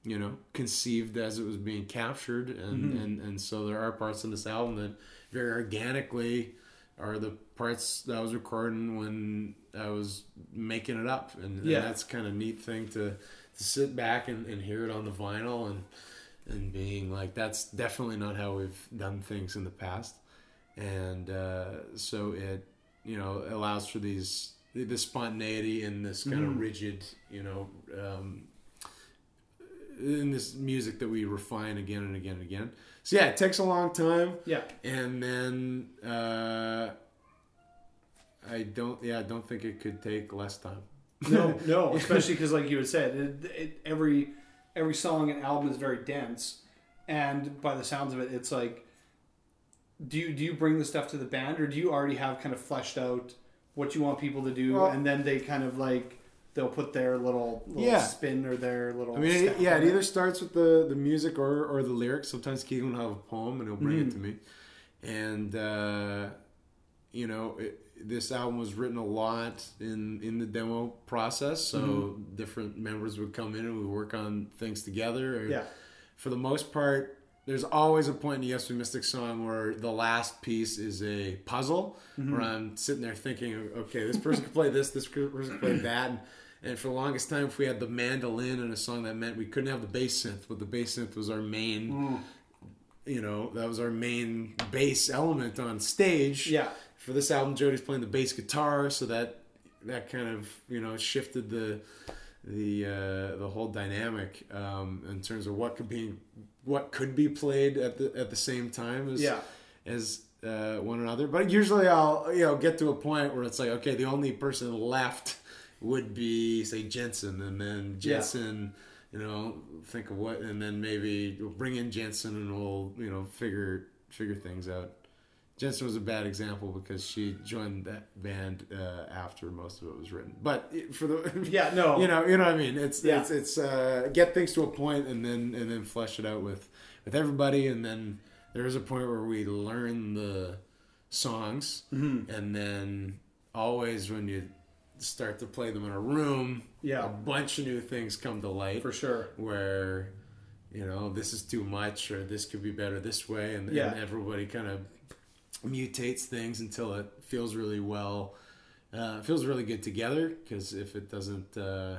you know conceived as it was being captured. And, and and so there are parts in this album that very organically are the parts that I was recording when I was making it up. And, and that's kind of neat thing to sit back and, and hear it on the vinyl and and being like that's definitely not how we've done things in the past. And uh, so it you know allows for these the spontaneity and this kind of rigid you know um, in this music that we refine again and again and again. So yeah it takes a long time. Yeah. and then uh, I don't yeah I don't think it could take less time No, no, especially because, like you had said, it, it, every every song and album is very dense, and by the sounds of it, it's like, do you do you bring the stuff to the band, or do you already have kind of fleshed out what you want people to do, Well- and then they kind of like they'll put their little, little Yeah. spin or their little. I mean, it, yeah, it either starts with the, the music or, or the lyrics. Sometimes Keegan will have a poem and he'll bring it to me. And, uh, you know, it, this album was written a lot in, in the demo process. So mm-hmm. different members would come in and we work on things together. Yeah. For the most part, there's always a point in a Yes We Mystic song where the last piece is a puzzle mm-hmm. where I'm sitting there thinking, okay, this person could play this, this person could play that. And, and for the longest time, if we had the mandolin in a song, that meant we couldn't have the bass synth, but the bass synth was our main, mm. you know, that was our main bass element on stage. Yeah. For this album, Jody's playing the bass guitar, so that that kind of you know shifted the the uh, the whole dynamic um, in terms of what could be what could be played at the at the same time as Yeah. as uh, one another. But usually I'll you know get to a point where it's like okay, the only person left would be say Jensen, and then Yeah. Jensen. You know, think of what, and then maybe we'll bring in Jensen, and we'll you know figure figure things out. Jensen was a bad example because she joined that band uh, after most of it was written. But for the Yeah, no. you know, you know what I mean. It's Yeah. it's it's uh, get things to a point and then and then flesh it out with with everybody, and then there is a point where we learn the songs, Mm-hmm. and then always when you start to play them in a room, Yeah. a bunch of new things come to light for sure. where you know this is too much or this could be better this way and, Yeah. and everybody kind of mutates things until it feels really well uh, feels really good together because if it doesn't uh,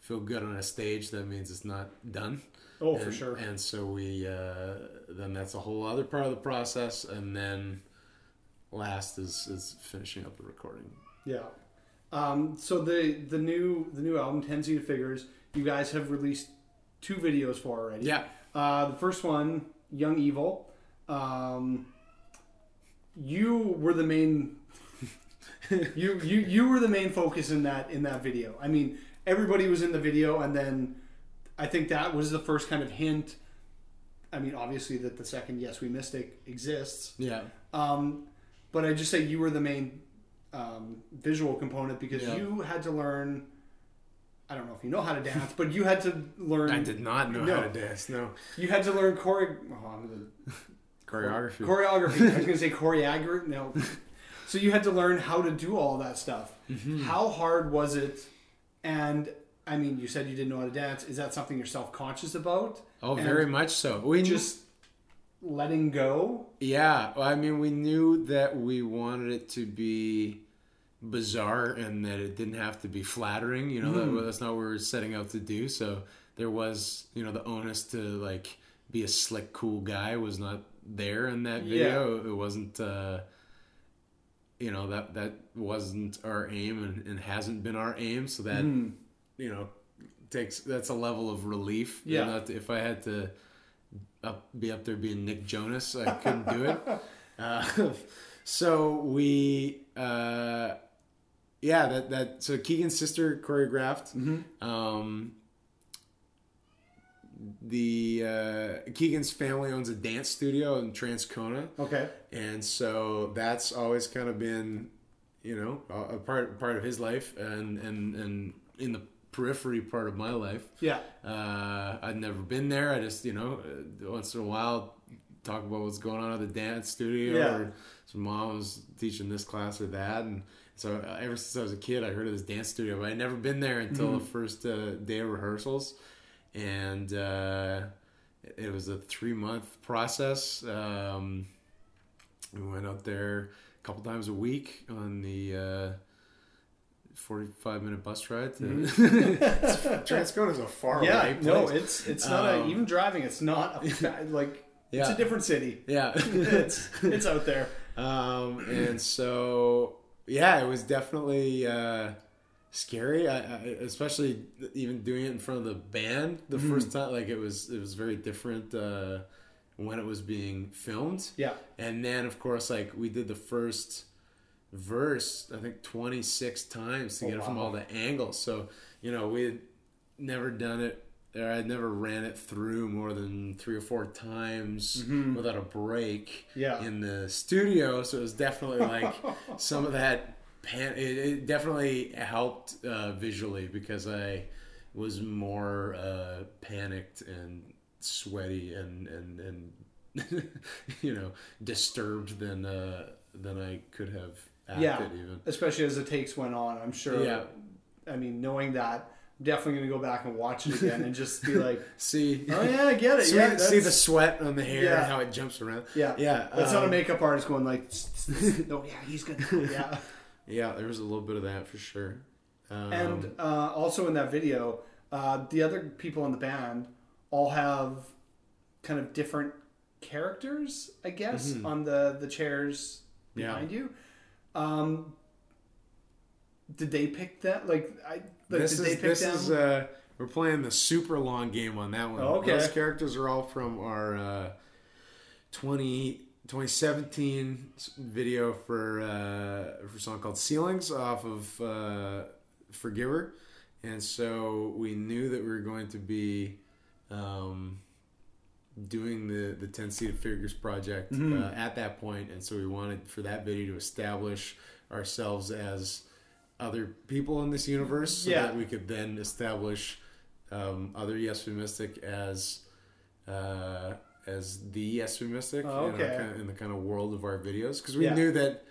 feel good on a stage that means it's not done Oh, and, for sure. and so we uh, then that's a whole other part of the process and then last is is finishing up the recording Yeah. Um, so the the new the new album Ten Seated Figures, you guys have released two videos for already. yeah Uh, the first one, Young Evil. Um, you were the main. you, you you were the main focus in that in that video. I mean, everybody was in the video, and then I think that was the first kind of hint. I mean, obviously that the second Yes We Mystic" exists, yeah um, but I just say you were the main um, visual component because Yeah. you had to learn. I don't know if you know how to dance, but you had to learn. I did not know No. how to dance no You had to learn chore. Oh, choreography choreography. I was gonna say choreography. No. So you had to learn how to do all that stuff. Mm-hmm. How hard was it? And I mean, you said you didn't know how to dance. Is that something you're self conscious about? oh And very much so we knew- Just letting go. Yeah, well, I mean, we knew that we wanted it to be bizarre and that it didn't have to be flattering. You know, that, that's not what we were setting out to do. So there was, you know, the onus to like be a slick, cool guy was not there in that video. It wasn't, uh, you know, that that wasn't our aim and, and hasn't been our aim. So that you know takes that's a level of relief. Yeah. Not, if I had to up, be up there being Nick Jonas. I couldn't do it. Uh, so we, uh, yeah, that that so Keegan's sister choreographed. Um, the uh, Keegan's family owns a dance studio in Transcona, Okay. and so that's always kind of been, you know, a part part of his life, and and and in the periphery part of my life. Yeah. Uh, I'd never been there. I just, you know, uh, once in a while talk about what's going on at the dance studio Yeah. or some mom was teaching this class or that. And so uh, ever since I was a kid, I heard of this dance studio, but I'd never been there until the first uh, day of rehearsals. And uh, it was a three month process. Um, we went out there a couple times a week on the uh, 45 minute bus ride to Mm-hmm. Transcona is a far yeah, away place. no, it's it's not a, Um, even driving. It's not a fa- like it's a different city. yeah. It's it's out there. Um, and so, yeah, it was definitely uh, scary. I, I, especially even doing it in front of the band the Mm-hmm. first time. Like it was, it was very different uh, when it was being filmed. Yeah, And then, of course, like we did the first verse, I think twenty six times to Oh, get it from all the angles. So you know, we had never done it. Or I'd never ran it through more than three or four times without a break Mm-hmm. Yeah. in the studio. So it was definitely like some of that pan. It, it definitely helped uh, visually because I was more uh, panicked and sweaty and and and you know disturbed than uh, than I could have acted yeah. even. Especially as the takes went on, I'm sure. Yeah. I mean, knowing that, I'm definitely gonna go back and watch it again and just be like, See. oh yeah, I get it. See, yeah, see the sweat on the hair Yeah. and how it jumps around. yeah, Yeah, That's not a um, makeup artist going like, oh yeah, he's gonna, yeah. Yeah, there was a little bit of that for sure. Um, And uh, also in that video, uh, the other people in the band all have kind of different characters, I guess, on the the chairs Yeah. behind you. Um, did they pick that? Like, I like, this did they pick this them? is uh, we're playing the super long game on that one. Oh, okay. Those characters are all from our uh, 20, 2017 video for uh, for a song called Ceilings off of uh, Forgiver, and so we knew that we were going to be. Um, doing the the 10 seated figures project Mm-hmm. uh, at that point and so we wanted for that video to establish ourselves as other people in this universe so Yeah. that we could then establish um, other yes we mystic as uh, as the mystic Oh, in, kind of- in the kind of world of our videos because we Yeah. knew that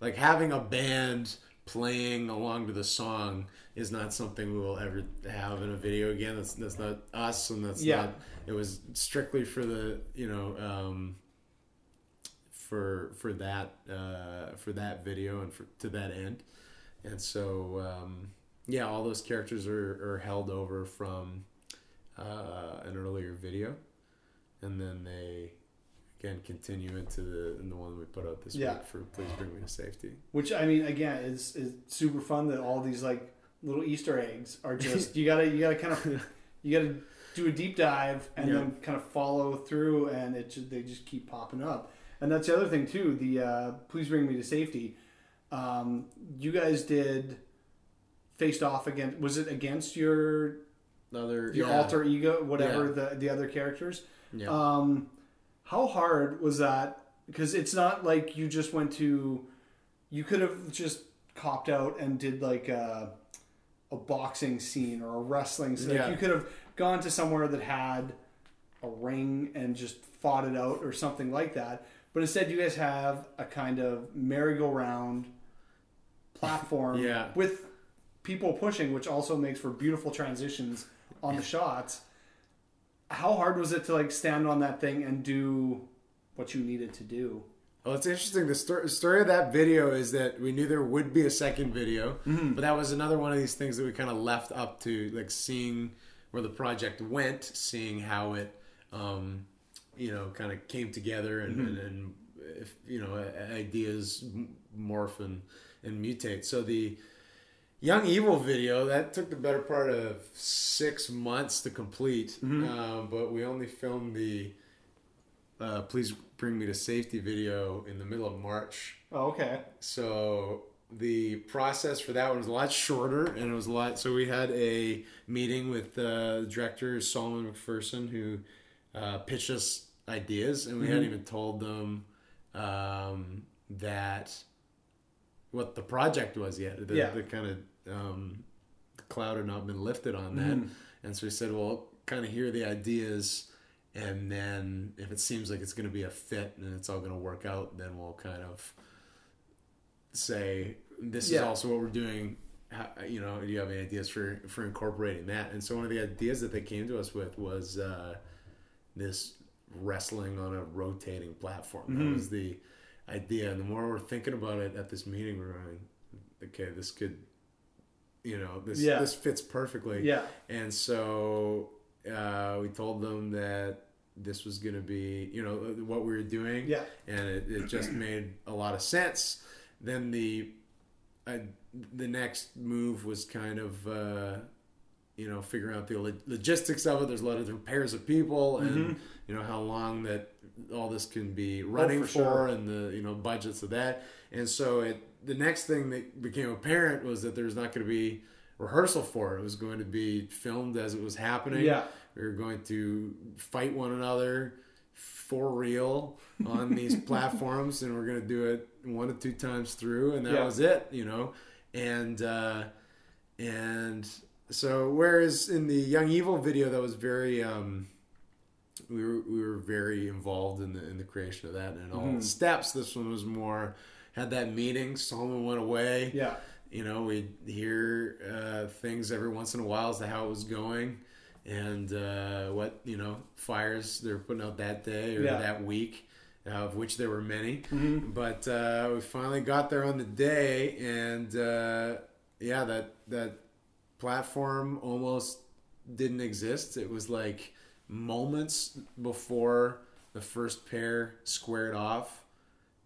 like having a band playing along to the song is not something we will ever have in a video again that's that's not us and that's Yeah. not it was strictly for the you know um, for for that uh, for that video and for to that end and so um, yeah all those characters are, are held over from uh, an earlier video and then they again continue into the in the one we put out this Yeah. week for please bring me to safety Which I mean, again, is is super fun that all these like little Easter eggs are just you gotta you gotta kind of you gotta do a deep dive and Yeah. then kind of follow through, and it just, they just keep popping up. And that's the other thing too. The uh, please bring me to safety. Um, you guys did faced off against. Was it against your Another your yeah. alter ego, whatever Yeah. the the other characters? Yeah. Um, how hard was that? Because it's not like you just went to. You could have just copped out and did like a, a boxing scene or a wrestling scene. Like you could have gone to somewhere that had a ring and just fought it out or something like that. But instead, you guys have a kind of merry-go-round platform Yeah. with people pushing, which also makes for beautiful transitions on the shots. How hard was it to like stand on that thing and do what you needed to do? Well, it's interesting. The story, story of that video is that we knew there would be a second video, Mm-hmm. but that was another one of these things that we kind of left up to, like seeing where the project went, seeing how it, um, you know, kind of came together, and, Mm-hmm. and, and if you know, ideas morph and, and mutate. So the Young Evil video that took the better part of six months to complete, Mm-hmm. um, but we only filmed the uh, "Please Bring Me to Safety" video in the middle of March. Oh, okay. So the process for that one was a lot shorter, and it was a lot. So we had a meeting with uh, the director Solomon McPherson, who uh, pitched us ideas, and we hadn't even told them um, that what the project was yet. The, Yeah. the kind of um, cloud had not been lifted on that, and so we said, "Well, kind of hear the ideas." And then, if it seems like it's going to be a fit and it's all going to work out, then we'll kind of say this is also what we're doing how, you know do you have any ideas for for incorporating that and so one of the ideas that they came to us with was uh, this wrestling on a rotating platform that was the idea and the more we're thinking about it at this meeting we're going okay this could you know this Yeah. this fits perfectly Yeah. and so uh, we told them that this was going to be you know what we were doing Yeah. and it, it just made a lot of sense then the uh, the next move was kind of uh, you know figuring out the logistics of it there's a lot of different pairs of people and you know how long that all this can be running for for, sure. and the you know budgets of that and so it the next thing that became apparent was that there's not going to be rehearsal for it it was going to be filmed as it was happening Yeah. we were going to fight one another for real on these platforms and we're going to do it one or two times through and that Yeah. was it you know and uh and so whereas in the young evil video that was very um we were we were very involved in the in the creation of that and all Mm-hmm. the steps this one was more had that meeting Solomon went away Yeah. you know we'd hear uh, things every once in a while as to how it was going and uh, what you know fires they're putting out that day or Yeah. that week uh, of which there were many Mm-hmm. but uh, we finally got there on the day and uh, yeah that that platform almost didn't exist it was like moments before the first pair squared off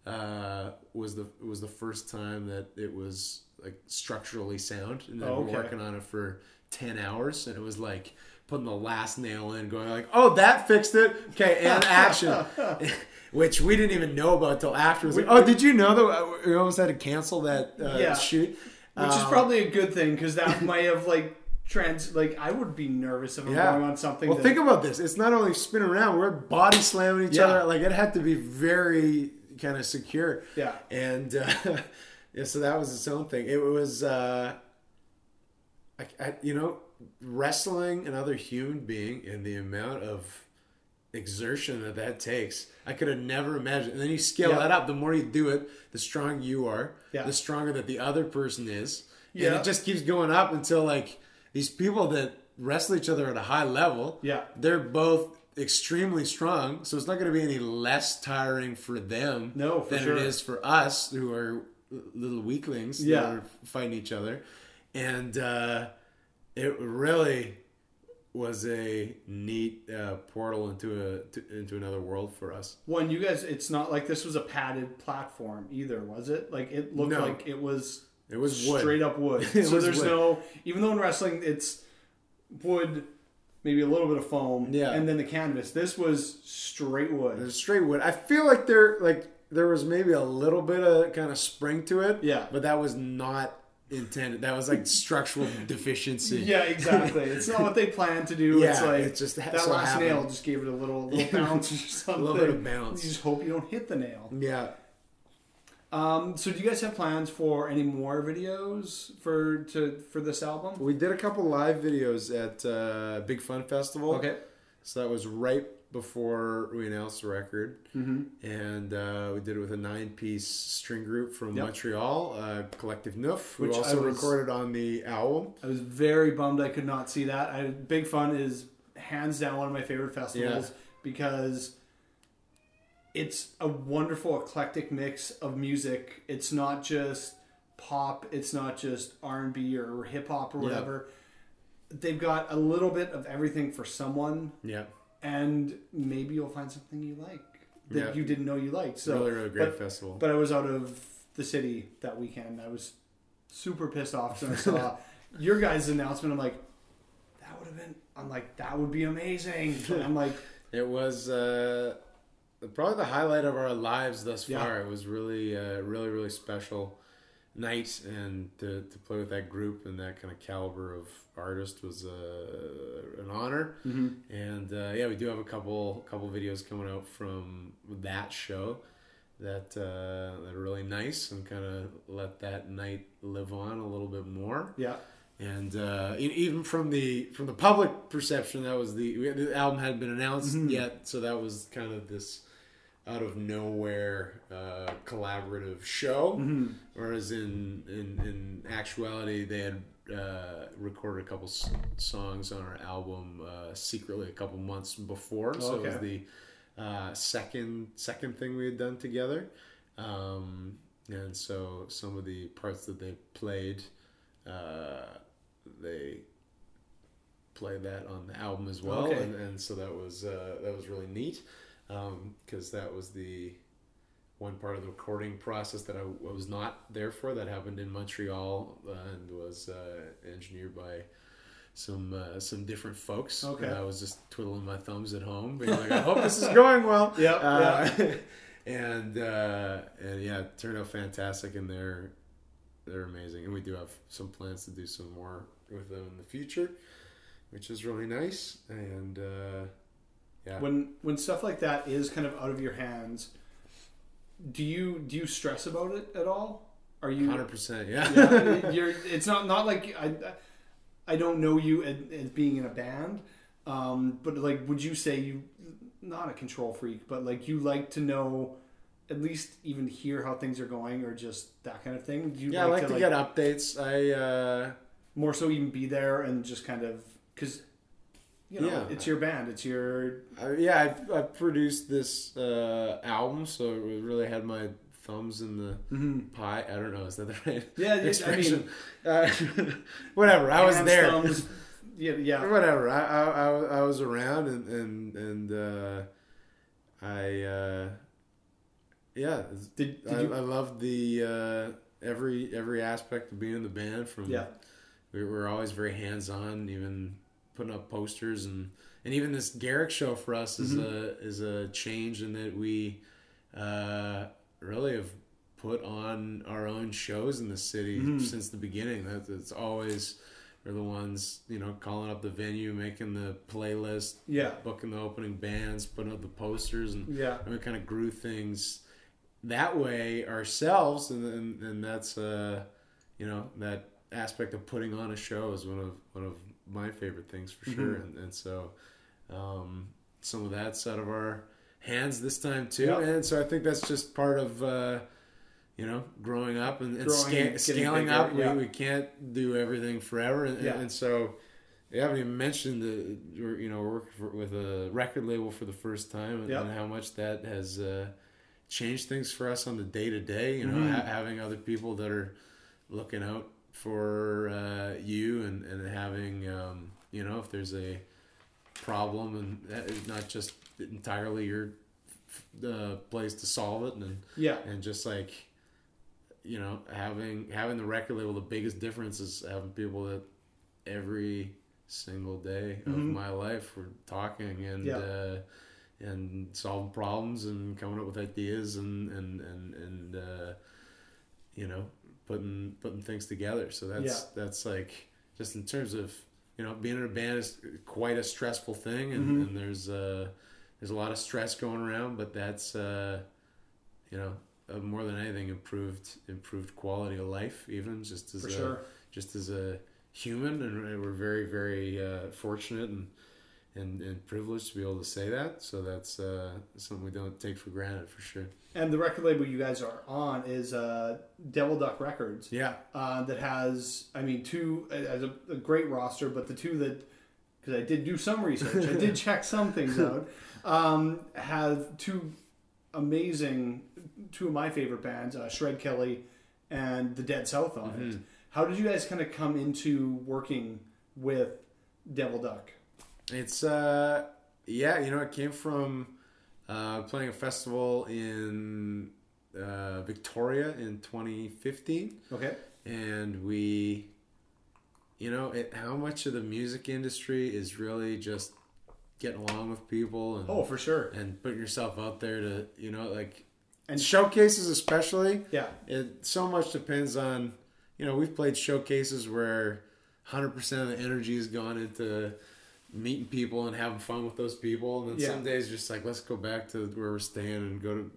uh, was the was the first time that it was like structurally sound, and then Oh, we're okay. working on it for ten hours, and it was like putting the last nail in, going like, "Oh, that fixed it." Okay, and action, which we didn't even know about till afterwards. Like, oh, did you know that we almost had to cancel that uh, Yeah. shoot? Which is Um, probably a good thing because that might have like trans like I would be nervous if I'm Yeah. going on something. Well, that, think about this. It's not only spinning around; we're body slamming each Yeah. other. Like it had to be very kind of secure. Yeah. And uh, yeah, so that was its own thing. It was, uh, I, I, you know, wrestling another human being and the amount of exertion that that takes. I could have never imagined. And then you scale Yeah. that up. The more you do it, the stronger you are. Yeah. The stronger that the other person is. And Yeah. it just keeps going up until like these people that wrestle each other at a high level. Yeah. They're both extremely strong, so it's not going to be any less tiring for them No, for than sure. it is for us who are little weaklings Yeah. that are fighting each other. And uh, it really was a neat uh, portal into a to, into another world for us. when you guys, it's not like this was a padded platform either, was it? Like it looked No. like it was It was wood. straight up wood. It so was there's wood. no, even though in wrestling it's wood, maybe a little bit of foam, Yeah. and then the canvas. This was straight wood. There's straight wood. I feel like there like there was maybe a little bit of kind of spring to it. Yeah. But that was not intended. That was like structural deficiency. Yeah, exactly. It's not what they planned to do. it's Yeah, like it just ha- that so last happened. nail just gave it a little little bounce or something. A little bit of bounce. You just hope you don't hit the nail. Yeah. Um, so do you guys have plans for any more videos for to for this album? We did a couple live videos at uh, Big Fun Festival. Okay. So that was right before we announced the record. Mm-hmm. And uh, we did it with a nine piece string group from Yep. Montreal, uh, Collectif9, who Which also was- recorded on the album. I was very bummed I could not see that. I, Big Fun is hands down one of my favorite festivals Yeah. because it's a wonderful eclectic mix of music. It's not just pop. It's not just R and B or hip hop or whatever. They've got a little bit of everything for someone, Yeah. And maybe you'll find something you like that Yeah. you didn't know you liked. So, really, really great but- festival. but I was out of the city that weekend. I was super pissed off when I saw your guys' announcement. I'm like, that would have been. I'm like, that would be amazing. But I'm like, It was uh, probably the highlight of our lives thus Yeah. far. It was really, uh, really, really special night, and to, to play with that group and that kind of caliber of artist was uh, an honor. And uh, yeah, we do have a couple couple videos coming out from that show that uh, that are really nice and kind of let that night live on a little bit more. Yeah, and uh, even from the from the public perception, that was the, the album hadn't been announced yet, so that was kind of this out of nowhere uh, collaborative show. Whereas in, in in actuality, they had uh, recorded a couple s- songs on our album uh, secretly a couple months before, so it was the uh, second second thing we had done together. Um, and so some of the parts that they played uh, they played that on the album as well, Okay. and, and so that was uh, that was really neat because that was the one part of the recording process that I was not there for that happened in Montreal uh, and was uh, engineered by some uh, some different folks. Okay. And I was just twiddling my thumbs at home, being like, I hope this is going well. Yep, Uh, and uh, and yeah, it turned out fantastic, and they're they're amazing, and we do have some plans to do some more with them in the future, which is really nice. And uh, yeah, When when stuff like that is kind of out of your hands, do you do you stress about it at all? Are you hundred percent, yeah. yeah, you're. It's not not like I. I don't know you as, as being in a band, um, but like, would you say you not a control freak, but like you like to know at least even hear how things are going or just that kind of thing? Do you yeah, I like to, get updates. I uh, more so even be there and just kind of because you know Yeah. it's your band, it's your I, yeah, I've, I've produced this uh, album, so it really had my thumbs in the pie. I don't know, is that the right Yeah, yeah, I expression? uh, whatever. I was there. thumbs, yeah, yeah. Whatever. I, I, I, I was around, and and and uh, I uh, yeah. Did, did I, you? I loved the uh, every every aspect of being in the band. From yeah, we were always very hands on, even putting up posters and and even this Garrick show for us is Mm-hmm. a is a change in that we uh, really have put on our own shows in the city Mm-hmm. since the beginning. That it's always we're the ones you know calling up the venue, making the playlist, yeah, booking the opening bands, putting up the posters, and yeah. and we kind of grew things that way ourselves and and, and that's uh you know that aspect of putting on a show is one of one of my favorite things for sure Mm-hmm. and, and so um some of that's out of our hands this time too Yeah. and so i think that's just part of uh you know growing up and, and Growing, sca- scaling bigger, up yeah. we, we can't do everything forever and, Yeah. and so we haven't even mentioned the you know we're working for, with a record label for the first time and, Yeah. and how much that has uh, changed things for us on the day to day. You know, Mhm. ha- having other people that are looking out for uh, you and and having um, you know if there's a problem and that is not just entirely your uh, place to solve it and Yeah, and just like you know having having the record label the biggest difference is having people that every single day of Mhm. my life we're talking and Yeah. uh, and solving problems and coming up with ideas and and and, and uh, you know putting putting things together so that's that's like just in terms of you know being in a band is quite a stressful thing and, Mhm. and there's uh there's a lot of stress going around but that's uh you know uh, more than anything improved improved quality of life even just as for a sure. just as a human and we're very very uh, fortunate and, and and privileged to be able to say that so that's uh, something we don't take for granted for sure And the record label you guys are on is uh, Devil Duck Records. yeah uh, that has, I mean, two as a, a great roster, but the two that because I did do some research, I did check some things out, um, have two amazing, two of my favorite bands, uh, Shred Kelly and the Dead South on it. How did you guys kind of come into working with Devil Duck? It's uh yeah, you know, it came from uh, playing a festival in uh, Victoria in 2015, Okay. and we, you know, it, how much of the music industry is really just getting along with people and Oh, for sure. and putting yourself out there to, you know, like And- showcases especially. Yeah. It so much depends on, you know, we've played showcases where 100% of the energy has gone into meeting people and having fun with those people. And then Yeah. some days just like, let's go back to where we're staying and go to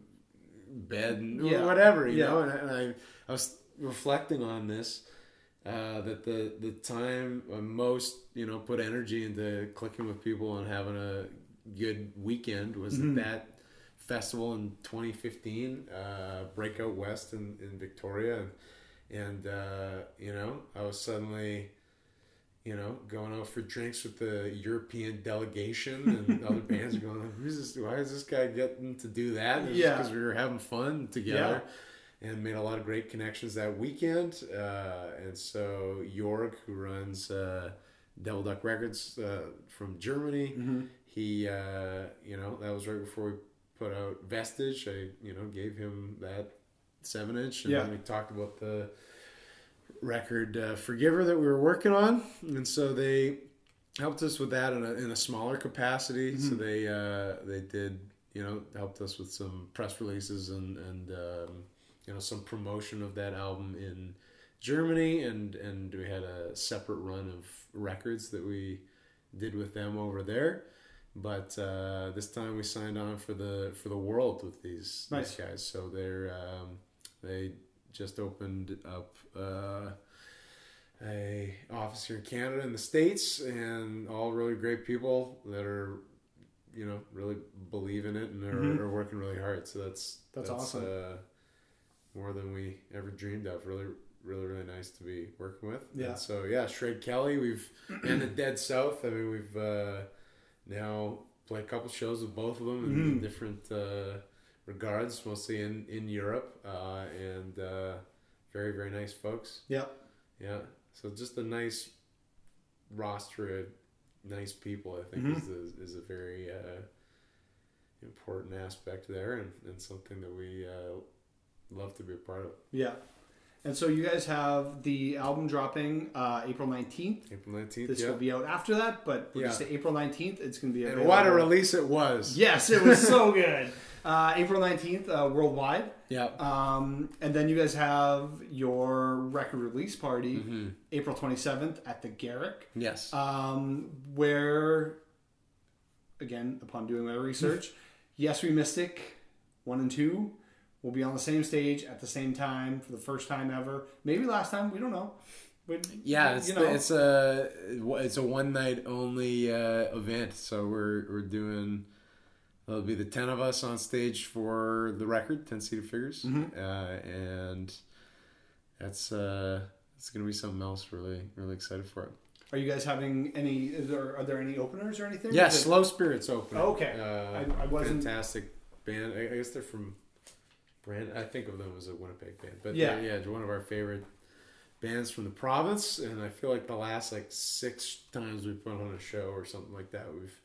bed and Yeah. whatever, you Yeah. know? And, I, and I, I was reflecting on this, uh, that the, the time I most, you know, put energy into clicking with people and having a good weekend was Mhm. at that festival in 2015, uh, Breakout West in, in Victoria. And, and uh, you know, I was suddenly, you know, going out for drinks with the European delegation, and other bands are going, "Who's this? Why is this guy getting to do that?" Yeah. because we were having fun together. and made a lot of great connections that weekend. Uh, and so Jörg, who runs uh, Devil Duck Records uh, from Germany, he uh, you know that was right before we put out Vestige. I you know gave him that seven inch, and Yeah. then we talked about the record uh, Forgiver that we were working on, and so they helped us with that in a, in a smaller capacity. So they uh, they did you know helped us with some press releases and and um, you know some promotion of that album in Germany, and and we had a separate run of records that we did with them over there. But uh, this time we signed on for the for the world with these, Nice. these guys. So they're um, they just opened up uh, a office here in Canada and the states, and all really great people that are you know really believe in it and are, Mhm. are working really hard. So that's That's awesome. Uh, more than we ever dreamed of. Really, really, really nice to be working with. Yeah. And so yeah, Shred Kelly, we've and the Dead South. I mean, we've uh, now played a couple shows with both of them in, Mhm. different uh, regards, mostly in in Europe, uh, and uh, very very nice folks. Yeah. Yeah. So just a nice roster of nice people. I think Mhm. is, is is a very uh, important aspect there, and, and something that we uh, love to be a part of. Yeah. And so you guys have the album dropping uh, April 19th. April nineteenth. This Yeah. will be out after that, but we're Yeah. just April 19th. It's going to be And what a release it was. Yes, it was so good. Uh, April 19th, uh, worldwide. Yeah. Um, and then you guys have your record release party hmm April 27th at the Garrick, Yes. um, where, again, upon doing my research, Yes We Mystic 1 and 2 will be on the same stage at the same time for the first time ever. Maybe last time, we don't know. But, yeah, it's you the- know. it's a it's a one night only uh, event. So we're we're doing. There'll be the ten of us on stage for the record, ten seated figures, Mhm. uh, and that's uh, it's gonna be something else. Really, really excited for it. Are you guys having any? Is there, are there any openers or anything? Yeah, Slow Spirits open. Okay. uh, I- I wasn't- fantastic band. I, I guess they're from Brand. I think of them as a Winnipeg band, but Yeah. yeah, one of our favorite bands from the province. And I feel like the last like six times we've put on a show or something like that, we've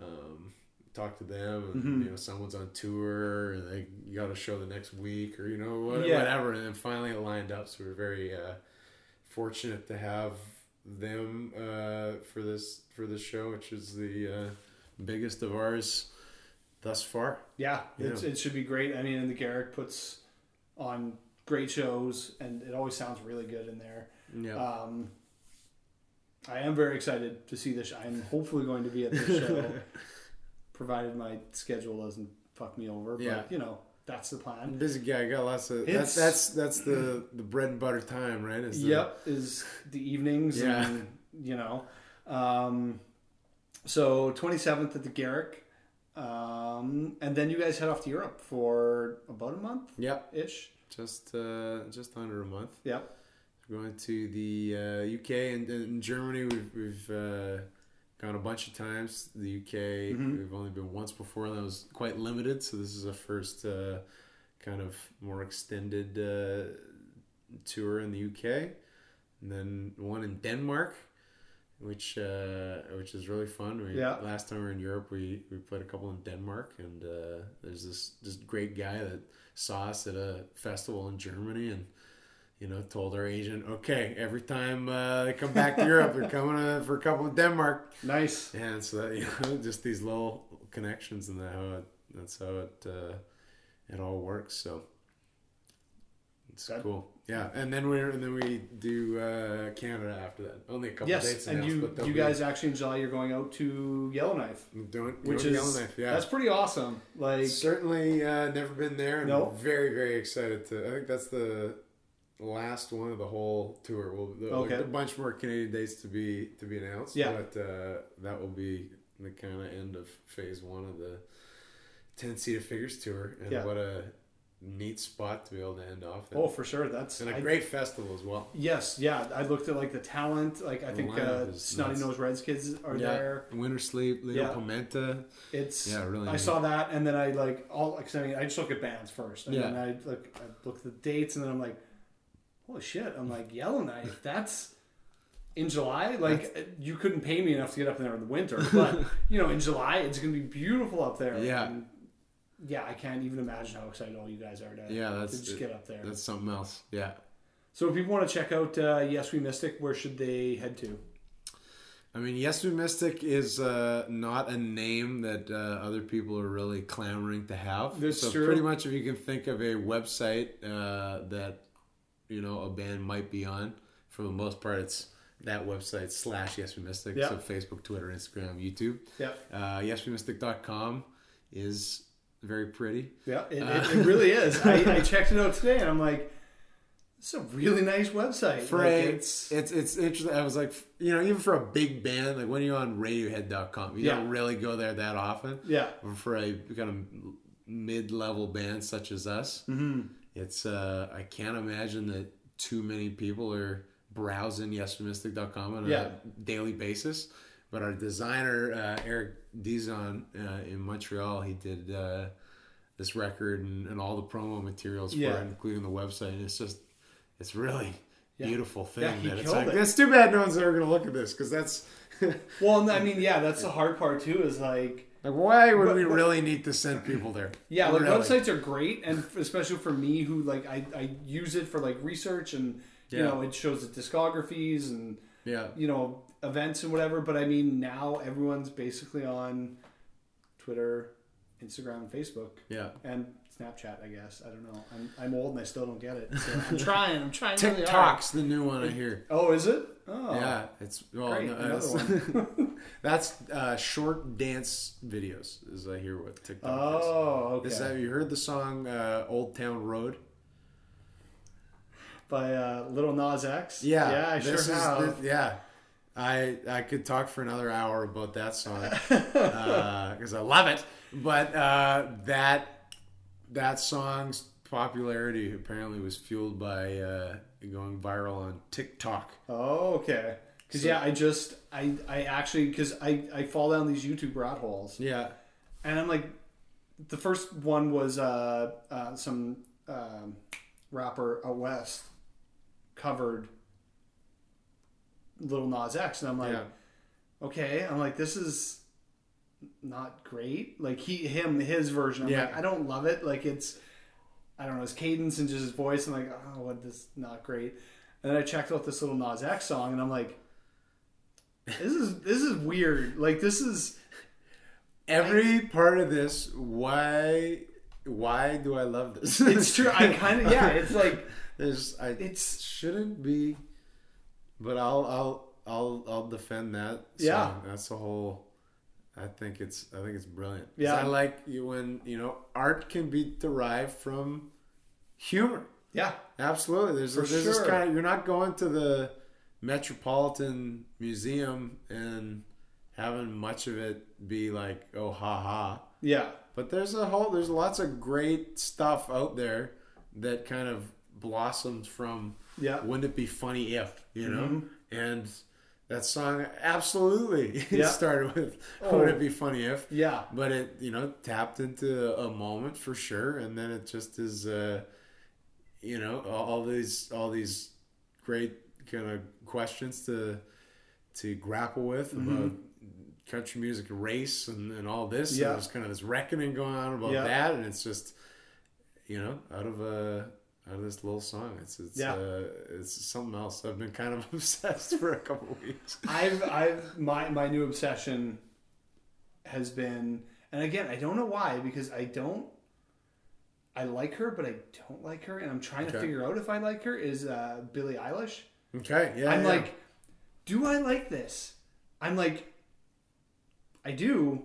um, talked to them, and Mhm. you know, someone's on tour, and they got a show the next week, or you know, what, Yeah. whatever. And then finally it lined up, so we're very uh, fortunate to have them uh, for this for this show, which is the uh, biggest of ours thus far. Yeah, It's, Yeah. it should be great. I mean, and the Garrick puts on great shows, and it always sounds really good in there. Yeah, Um, I am very excited to see this. I'm hopefully going to be at this show, provided my schedule doesn't fuck me over. But Yeah. you know, that's the plan. busy guy. Got lots of that's that's that's the the bread and butter time, right? Is the- Yep, is the evenings Yeah. and you know. Um, so 27th at the Garrick. Um, and then you guys head off to Europe for about a month Yep. ish. Just uh, just under a month. Yep. We're going to the uh, UK and, and Germany. We've we've uh, gone a bunch of times. The UK Mhm. we've only been once before, and that was quite limited. So this is a first uh, kind of more extended uh, tour in the UK, and then one in Denmark, which uh, which is really fun. We, Yeah. Last time we were in Europe, we, we played a couple in Denmark, and uh, there's this this great guy that saw us at a festival in Germany, and you know told our agent, okay, every time uh, they come back to Europe, they're coming uh, for a couple of Denmark, Nice. and so that, you know just these little connections and that how it, that's how it uh, it all works. So it's Good. cool. Yeah, and then we're and then we do uh, Canada after that. Only a couple Yes, dates and announced, you you be guys actually in July you're going out to Yellowknife, doing which is Yellowknife, yeah. that's pretty awesome. Like Certainly uh, never been there, and No. I'm very very excited to. I think that's the last one of the whole tour. We'll there'll- Okay. a bunch more Canadian dates to be to be announced. Yeah. but uh, that will be the kind of end of phase one of the ten seated figures tour, and Yeah. what a neat spot to be able to end off. Oh, for sure. That's and a I- great festival as well. Yes, yeah. I looked at like the talent. Like I think uh, Snotty. Nose Rez kids are there. Wintersleep, Little Yeah. Pimenta. It's Yeah, really I neat. saw that, and then I like all. Cause I mean, I just look at bands first, and Yeah. then I like I look at the dates, and then I'm like, holy shit! I'm like Yellowknife. That's in July. Like you couldn't pay me enough to get up there in the winter, but you know, in July it's gonna be beautiful up there. Yeah. And, yeah, I can't even imagine how excited all you guys are to, Yeah, to that's just get up there. that's something else. Yeah. So if people want to check out uh, Yes We Mystic, where should they head to? I mean, Yes We Mystic is uh, not a name that uh, other people are really clamoring to have. That's so true. pretty much, if you can think of a website uh, that you know a band might be on, for the most part, it's that website slash Yes We Mystic. Yeah. So Facebook, Twitter, Instagram, YouTube. Yeah, Uh, YesWeMystic.com is very pretty. yeah, it, Uh, it, it really is. I, I checked it out today, and I'm like, it's a really nice website. For Like, a, it's it's it's interesting. I was like, you know, even for a big band, like when you're on Radiohead.com, you Yeah. don't really go there that often. yeah, Or for a kind of mid-level band such as us, mm-hmm. It's uh, I can't imagine that too many people are browsing YesMystic.com on Yeah. a daily basis. But our designer uh, Eric Dizon uh, in Montreal, he did uh, this record and, and all the promo materials for it, including the website. And it's just, it's really Yeah. beautiful thing. Yeah, he that it's like, it. it's too bad no one's ever going to look at this because that's Well, and I mean, yeah, that's the hard part too. Is like, like why would But- we really need to send people there? yeah, like Really. websites are great, and especially for me, who like I, I use it for like research, and you Yeah. know, it shows the discographies and Yeah, you know events and whatever. But I mean, now everyone's basically on Twitter, Instagram, Facebook. yeah. and Snapchat, I guess. I don't know. I'm, I'm old and I still don't get it. So I'm trying. I'm trying. really. TikTok's the new one I hear. Oh, is it? Oh, Yeah, it's well, Great, no, that's, uh, short dance videos. Is I hear what TikTok is. Oh, okay. This, have you heard the song uh, "Old Town Road"? By uh, Lil Nas X. Yeah, yeah, I sure is have. the- yeah, I I could talk for another hour about that song because I love it. But uh, that that song's popularity apparently was fueled by uh, going viral on TikTok. Oh, okay. Because So- yeah, I just I I actually because I I fall down these YouTube rat holes. Yeah, and I'm like, the first one was uh, uh some um, rapper out west covered Lil Nas X, and I'm like. yeah, okay. I'm like this is not great. Like he him his version. I'm Yeah. like i don't love it. Like it's i don't know his cadence and just his voice. I'm like oh what this not great. And then i checked out this Lil Nas X song and i'm like this is this is weird like this is every part of this. Why why do I love this? it's true i kind of yeah it's like There's I it shouldn't be, but I'll I'll I'll I'll defend that. Yeah. song. that's the whole. I think it's I think it's brilliant. Yeah. I like you when you know art can be derived from humor. yeah Absolutely, there's For there's this kind of you're not going to the Metropolitan Museum and having much of it be like oh ha ha. yeah But there's a whole there's lots of great stuff out there that kind of blossomed from yeah wouldn't it be funny if, you know? Mhm. And that song absolutely Yeah. started with Oh. would it be funny if yeah but it you know tapped into a moment for sure and then it just is uh you know all these all these great kind of questions to to grapple with Mm-hmm. about country music race and, and all this Yeah. and there's kind of this reckoning going on about Yeah. that and it's just you know out of a out of this little song it's it's Yeah. uh, it's something else i've been kind of obsessed for a couple weeks I've I've my my new obsession has been and again I don't know why because I don't I like her but I don't like her and I'm trying to figure out if I like her is uh, Billie Eilish. Okay yeah I'm yeah. like, do I like this? I'm like, I do,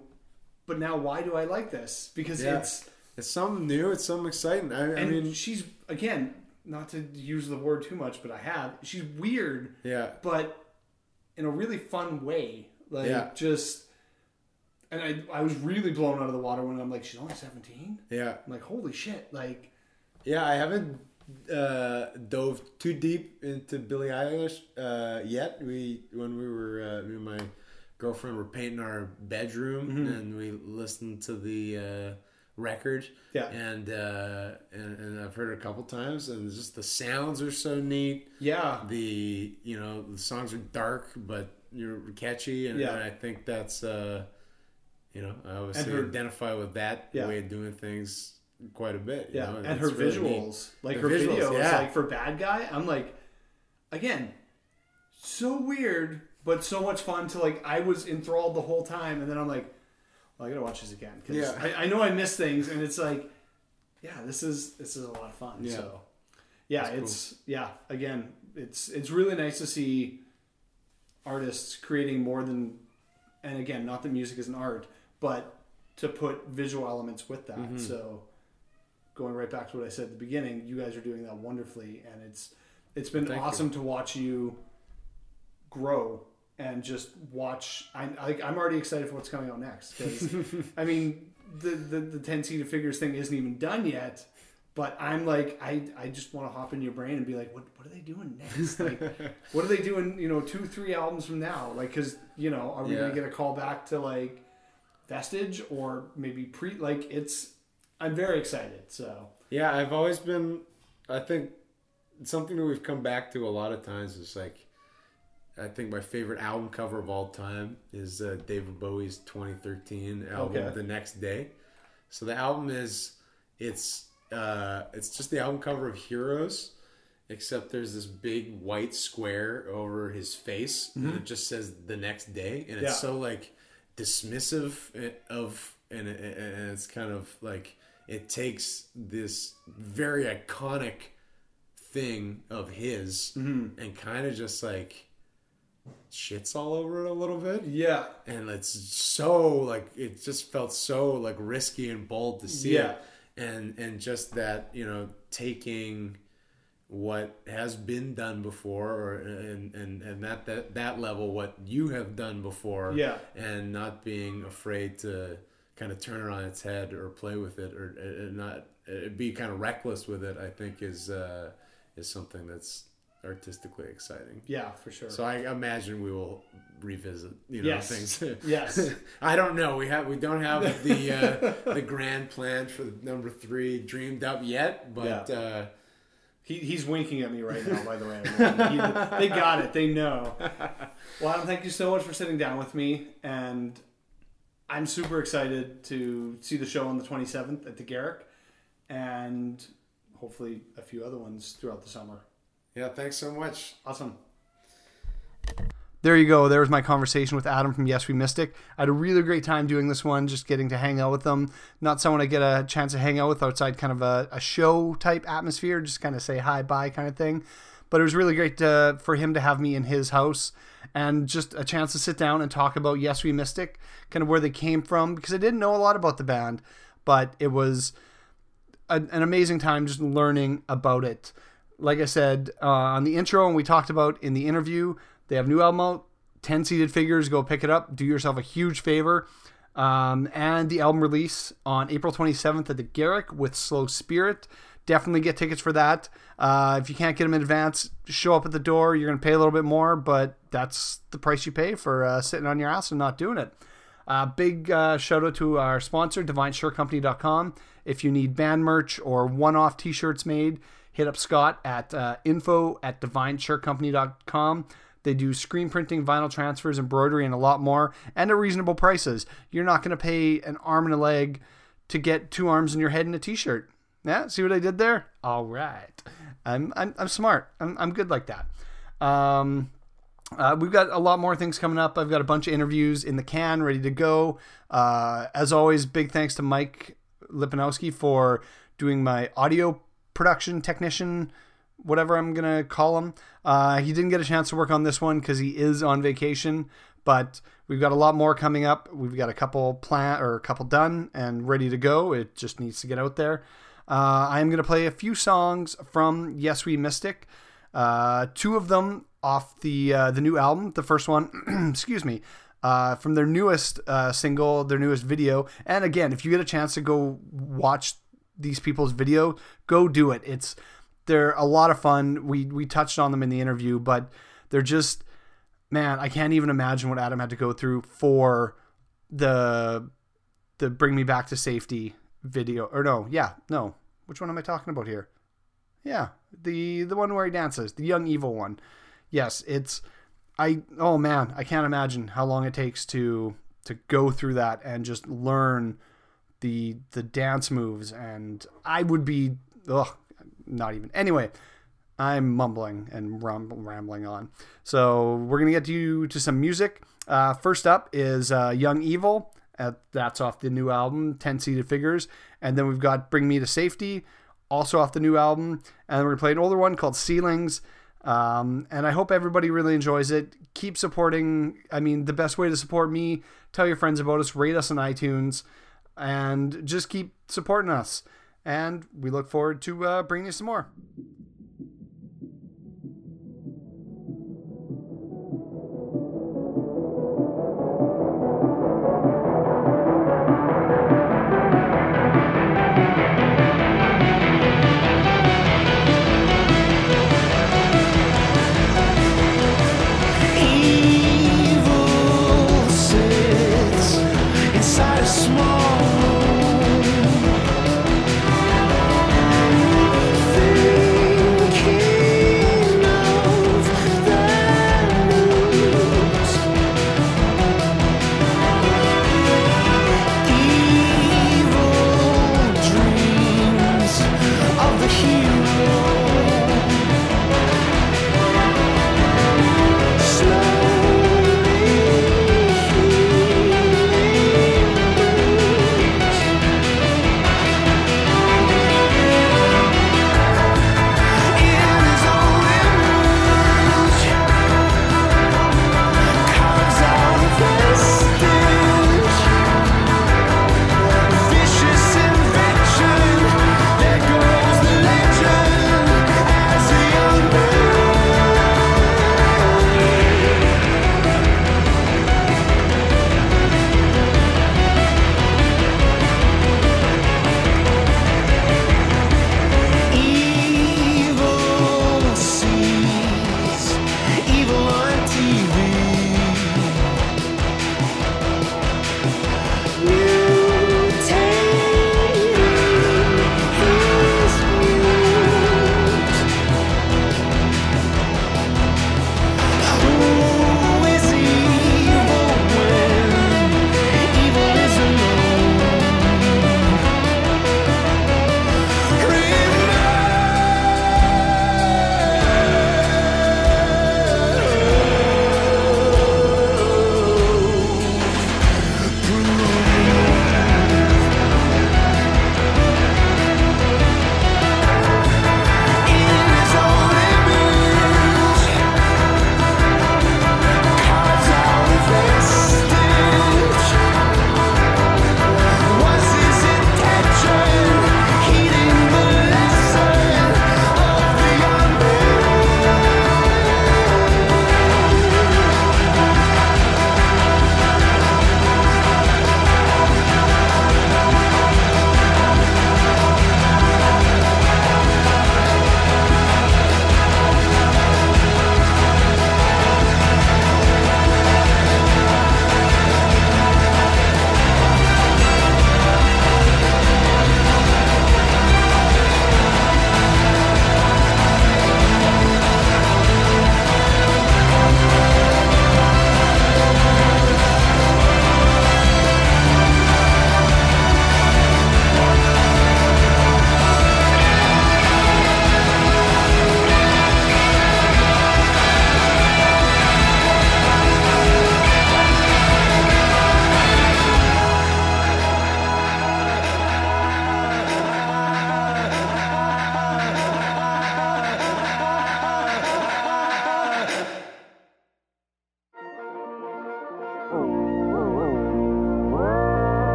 but now why do I like this? Because Yeah. it's it's something new it's something exciting i, I mean she's again not to use the word too much, but I have. She's weird yeah but in a really fun way. Like Yeah. just and I I was really blown out of the water when I'm like, she's only seventeen? yeah I'm like, holy shit, like Yeah, I haven't uh, dove too deep into Billie Eilish uh, yet. We when we were uh, me and my girlfriend were painting our bedroom Mm-hmm. and we listened to the uh, record. Yeah. and, uh, and and I've heard it a couple times, and just the sounds are so neat. Yeah. The you know the songs are dark but you're catchy, and, Yeah. and I think that's uh, you know I obviously her- identify with that Yeah. way of doing things quite a bit. you Yeah, know, and her really neat. visuals, like The her visuals, videos, yeah. like for Bad Guy, I'm like, again, so weird, but so much fun. To like, I was enthralled the whole time, and then I'm like, well, I gotta watch this again because Yeah. I, I know I missed things, and it's like, yeah, this is this is a lot of fun. Yeah. So, yeah, That's cool. it's yeah, again, it's it's really nice to see artists creating more than, and again, not that music is an art, but to put visual elements with that. Mm-hmm. So, going right back to what I said at the beginning, you guys are doing that wonderfully, and it's it's been Thank awesome to watch you grow and just watch. I, I I'm already excited for what's coming out next because I mean the the the ten seated figures thing isn't even done yet. But I'm like, I, I just want to hop in your brain and be like, what, what are they doing next? Like, what are they doing, you know, two, three albums from now? Like, because, you know, are we going to get a call back to like Vestige or maybe pre, like, it's, I'm very excited. So, Yeah, I've always been. I think something that we've come back to a lot of times is like. I think my favorite album cover of all time is uh, David Bowie's 2013 album, Okay. The Next Day. So the album is it's uh, it's just the album cover of Heroes, except there's this big white square over his face, and it just says The Next Day, and it's Yeah. so like dismissive of, and, and it's kind of like it takes this very iconic thing of his mm-hmm. and kind of just like shits all over it a little bit yeah. and it's so like it just felt so like risky and bold to see Yeah. it and and just that you know taking what has been done before or and and and that that that level what you have done before Yeah. and not being afraid to kind of turn it on its head or play with it or uh, not be kind of reckless with it i think is uh is something that's artistically exciting Yeah, for sure. so I imagine we will revisit, you know, Yes. things. Yes. I don't know. We have we don't have the uh, the grand plan for number three dreamed up yet, but Yeah. uh, He, he's winking at me right now, by the way. He- they got it. They know. Well, thank you so much for sitting down with me. And I'm super excited to see the show on the 27th at the Garrick and hopefully a few other ones throughout the summer. yeah, thanks so much. Awesome. There you go. There was my conversation with Adam from Yes We Mystic. I had a really great time doing this one, just getting to hang out with them. Not someone I get a chance to hang out with outside kind of a, a show type atmosphere, just kind of say hi, bye kind of thing. But it was really great to, for him to have me in his house and just a chance to sit down and talk about Yes We Mystic, kind of where they came from, because I didn't know a lot about the band, but it was a, an amazing time just learning about it. Like I said uh, on the intro, and we talked about in the interview, they have new album out, 10 seated figures. Go pick it up. Do yourself a huge favor. Um, and the album release on April 27th at the Garrick with Slow Spirit. Definitely get tickets for that. Uh, if you can't get them in advance, show up at the door. You're going to pay a little bit more, but that's the price you pay for uh, sitting on your ass and not doing it. Uh, big uh, shout out to our sponsor, DivineShirtCompany.com. If you need band merch or one off t shirts made, hit up Scott at uh, info at DivineShirtCompany.com. They do screen printing, vinyl transfers, embroidery, and a lot more, and at reasonable prices. You're not going to pay an arm and a leg to get two arms in your head in a t shirt. Yeah, see what I did there? All right. I'm, I'm, I'm smart. I'm, I'm good like that. Um, uh, we've got a lot more things coming up. I've got a bunch of interviews in the can ready to go. Uh, as always, big thanks to Mike Lipinowski for doing my audio production technician, whatever I'm going to call him. Uh, he didn't get a chance to work on this one because he is on vacation, but we've got a lot more coming up. We've got a couple plan or a couple done and ready to go. It just needs to get out there. Uh, I am going to play a few songs from Yes We Mystic. Uh, two of them off the uh, the new album. The first one, excuse me, uh, from their newest uh, single, their newest video. And again, if you get a chance to go watch these people's video, go do it. It's they're a lot of fun. We we touched on them in the interview, but they're just man, I can't even imagine what Adam had to go through for the the bring me back to safety video or no, yeah, no. Which one am I talking about here? Yeah, the the one where he dances, the young evil one. Yes, it's I oh man, I can't imagine how long it takes to to go through that and just learn the the dance moves and I would be ugh not even anyway I'm mumbling and rambling on so we're gonna get you to some music uh, first up is uh, Young Evil that's off the new album 10 seated figures and then we've got Bring Me to Safety also off the new album and we're gonna play an older one called Ceilings um, and I hope everybody really enjoys it. Keep supporting. I mean, the best way to support me, tell your friends about us, rate us on iTunes, and just keep supporting us. And we look forward to uh, bringing you some more.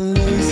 Lose